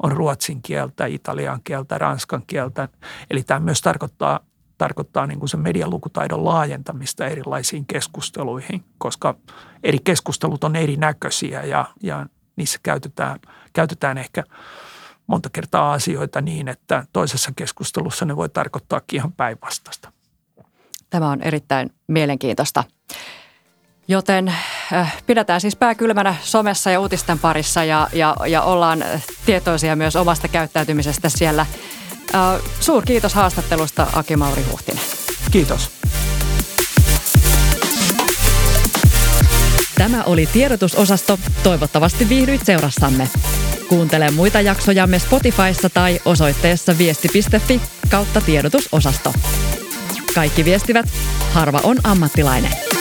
on ruotsin kieltä, italian kieltä, ranskan kieltä. Eli tämä myös tarkoittaa, tarkoittaa niin kuin sen medialukutaidon laajentamista erilaisiin keskusteluihin, koska eri keskustelut on erinäköisiä ja, ja niissä käytetään, käytetään ehkä monta kertaa asioita niin, että toisessa keskustelussa ne voi tarkoittaa ihan päinvastaista. Tämä on erittäin mielenkiintoista. Joten pidetään siis pää kylmänä somessa ja uutisten parissa ja, ja, ja ollaan tietoisia myös omasta käyttäytymisestä siellä. Äh, suur kiitos haastattelusta Aki Mauri Huhtinen. Kiitos. Tämä oli tiedotusosasto. Toivottavasti viihdyit seurassamme. Kuuntele muita jaksojamme Spotifyssa tai osoitteessa viesti.fi kautta tiedotusosasto. Kaikki viestivät, harva on ammattilainen.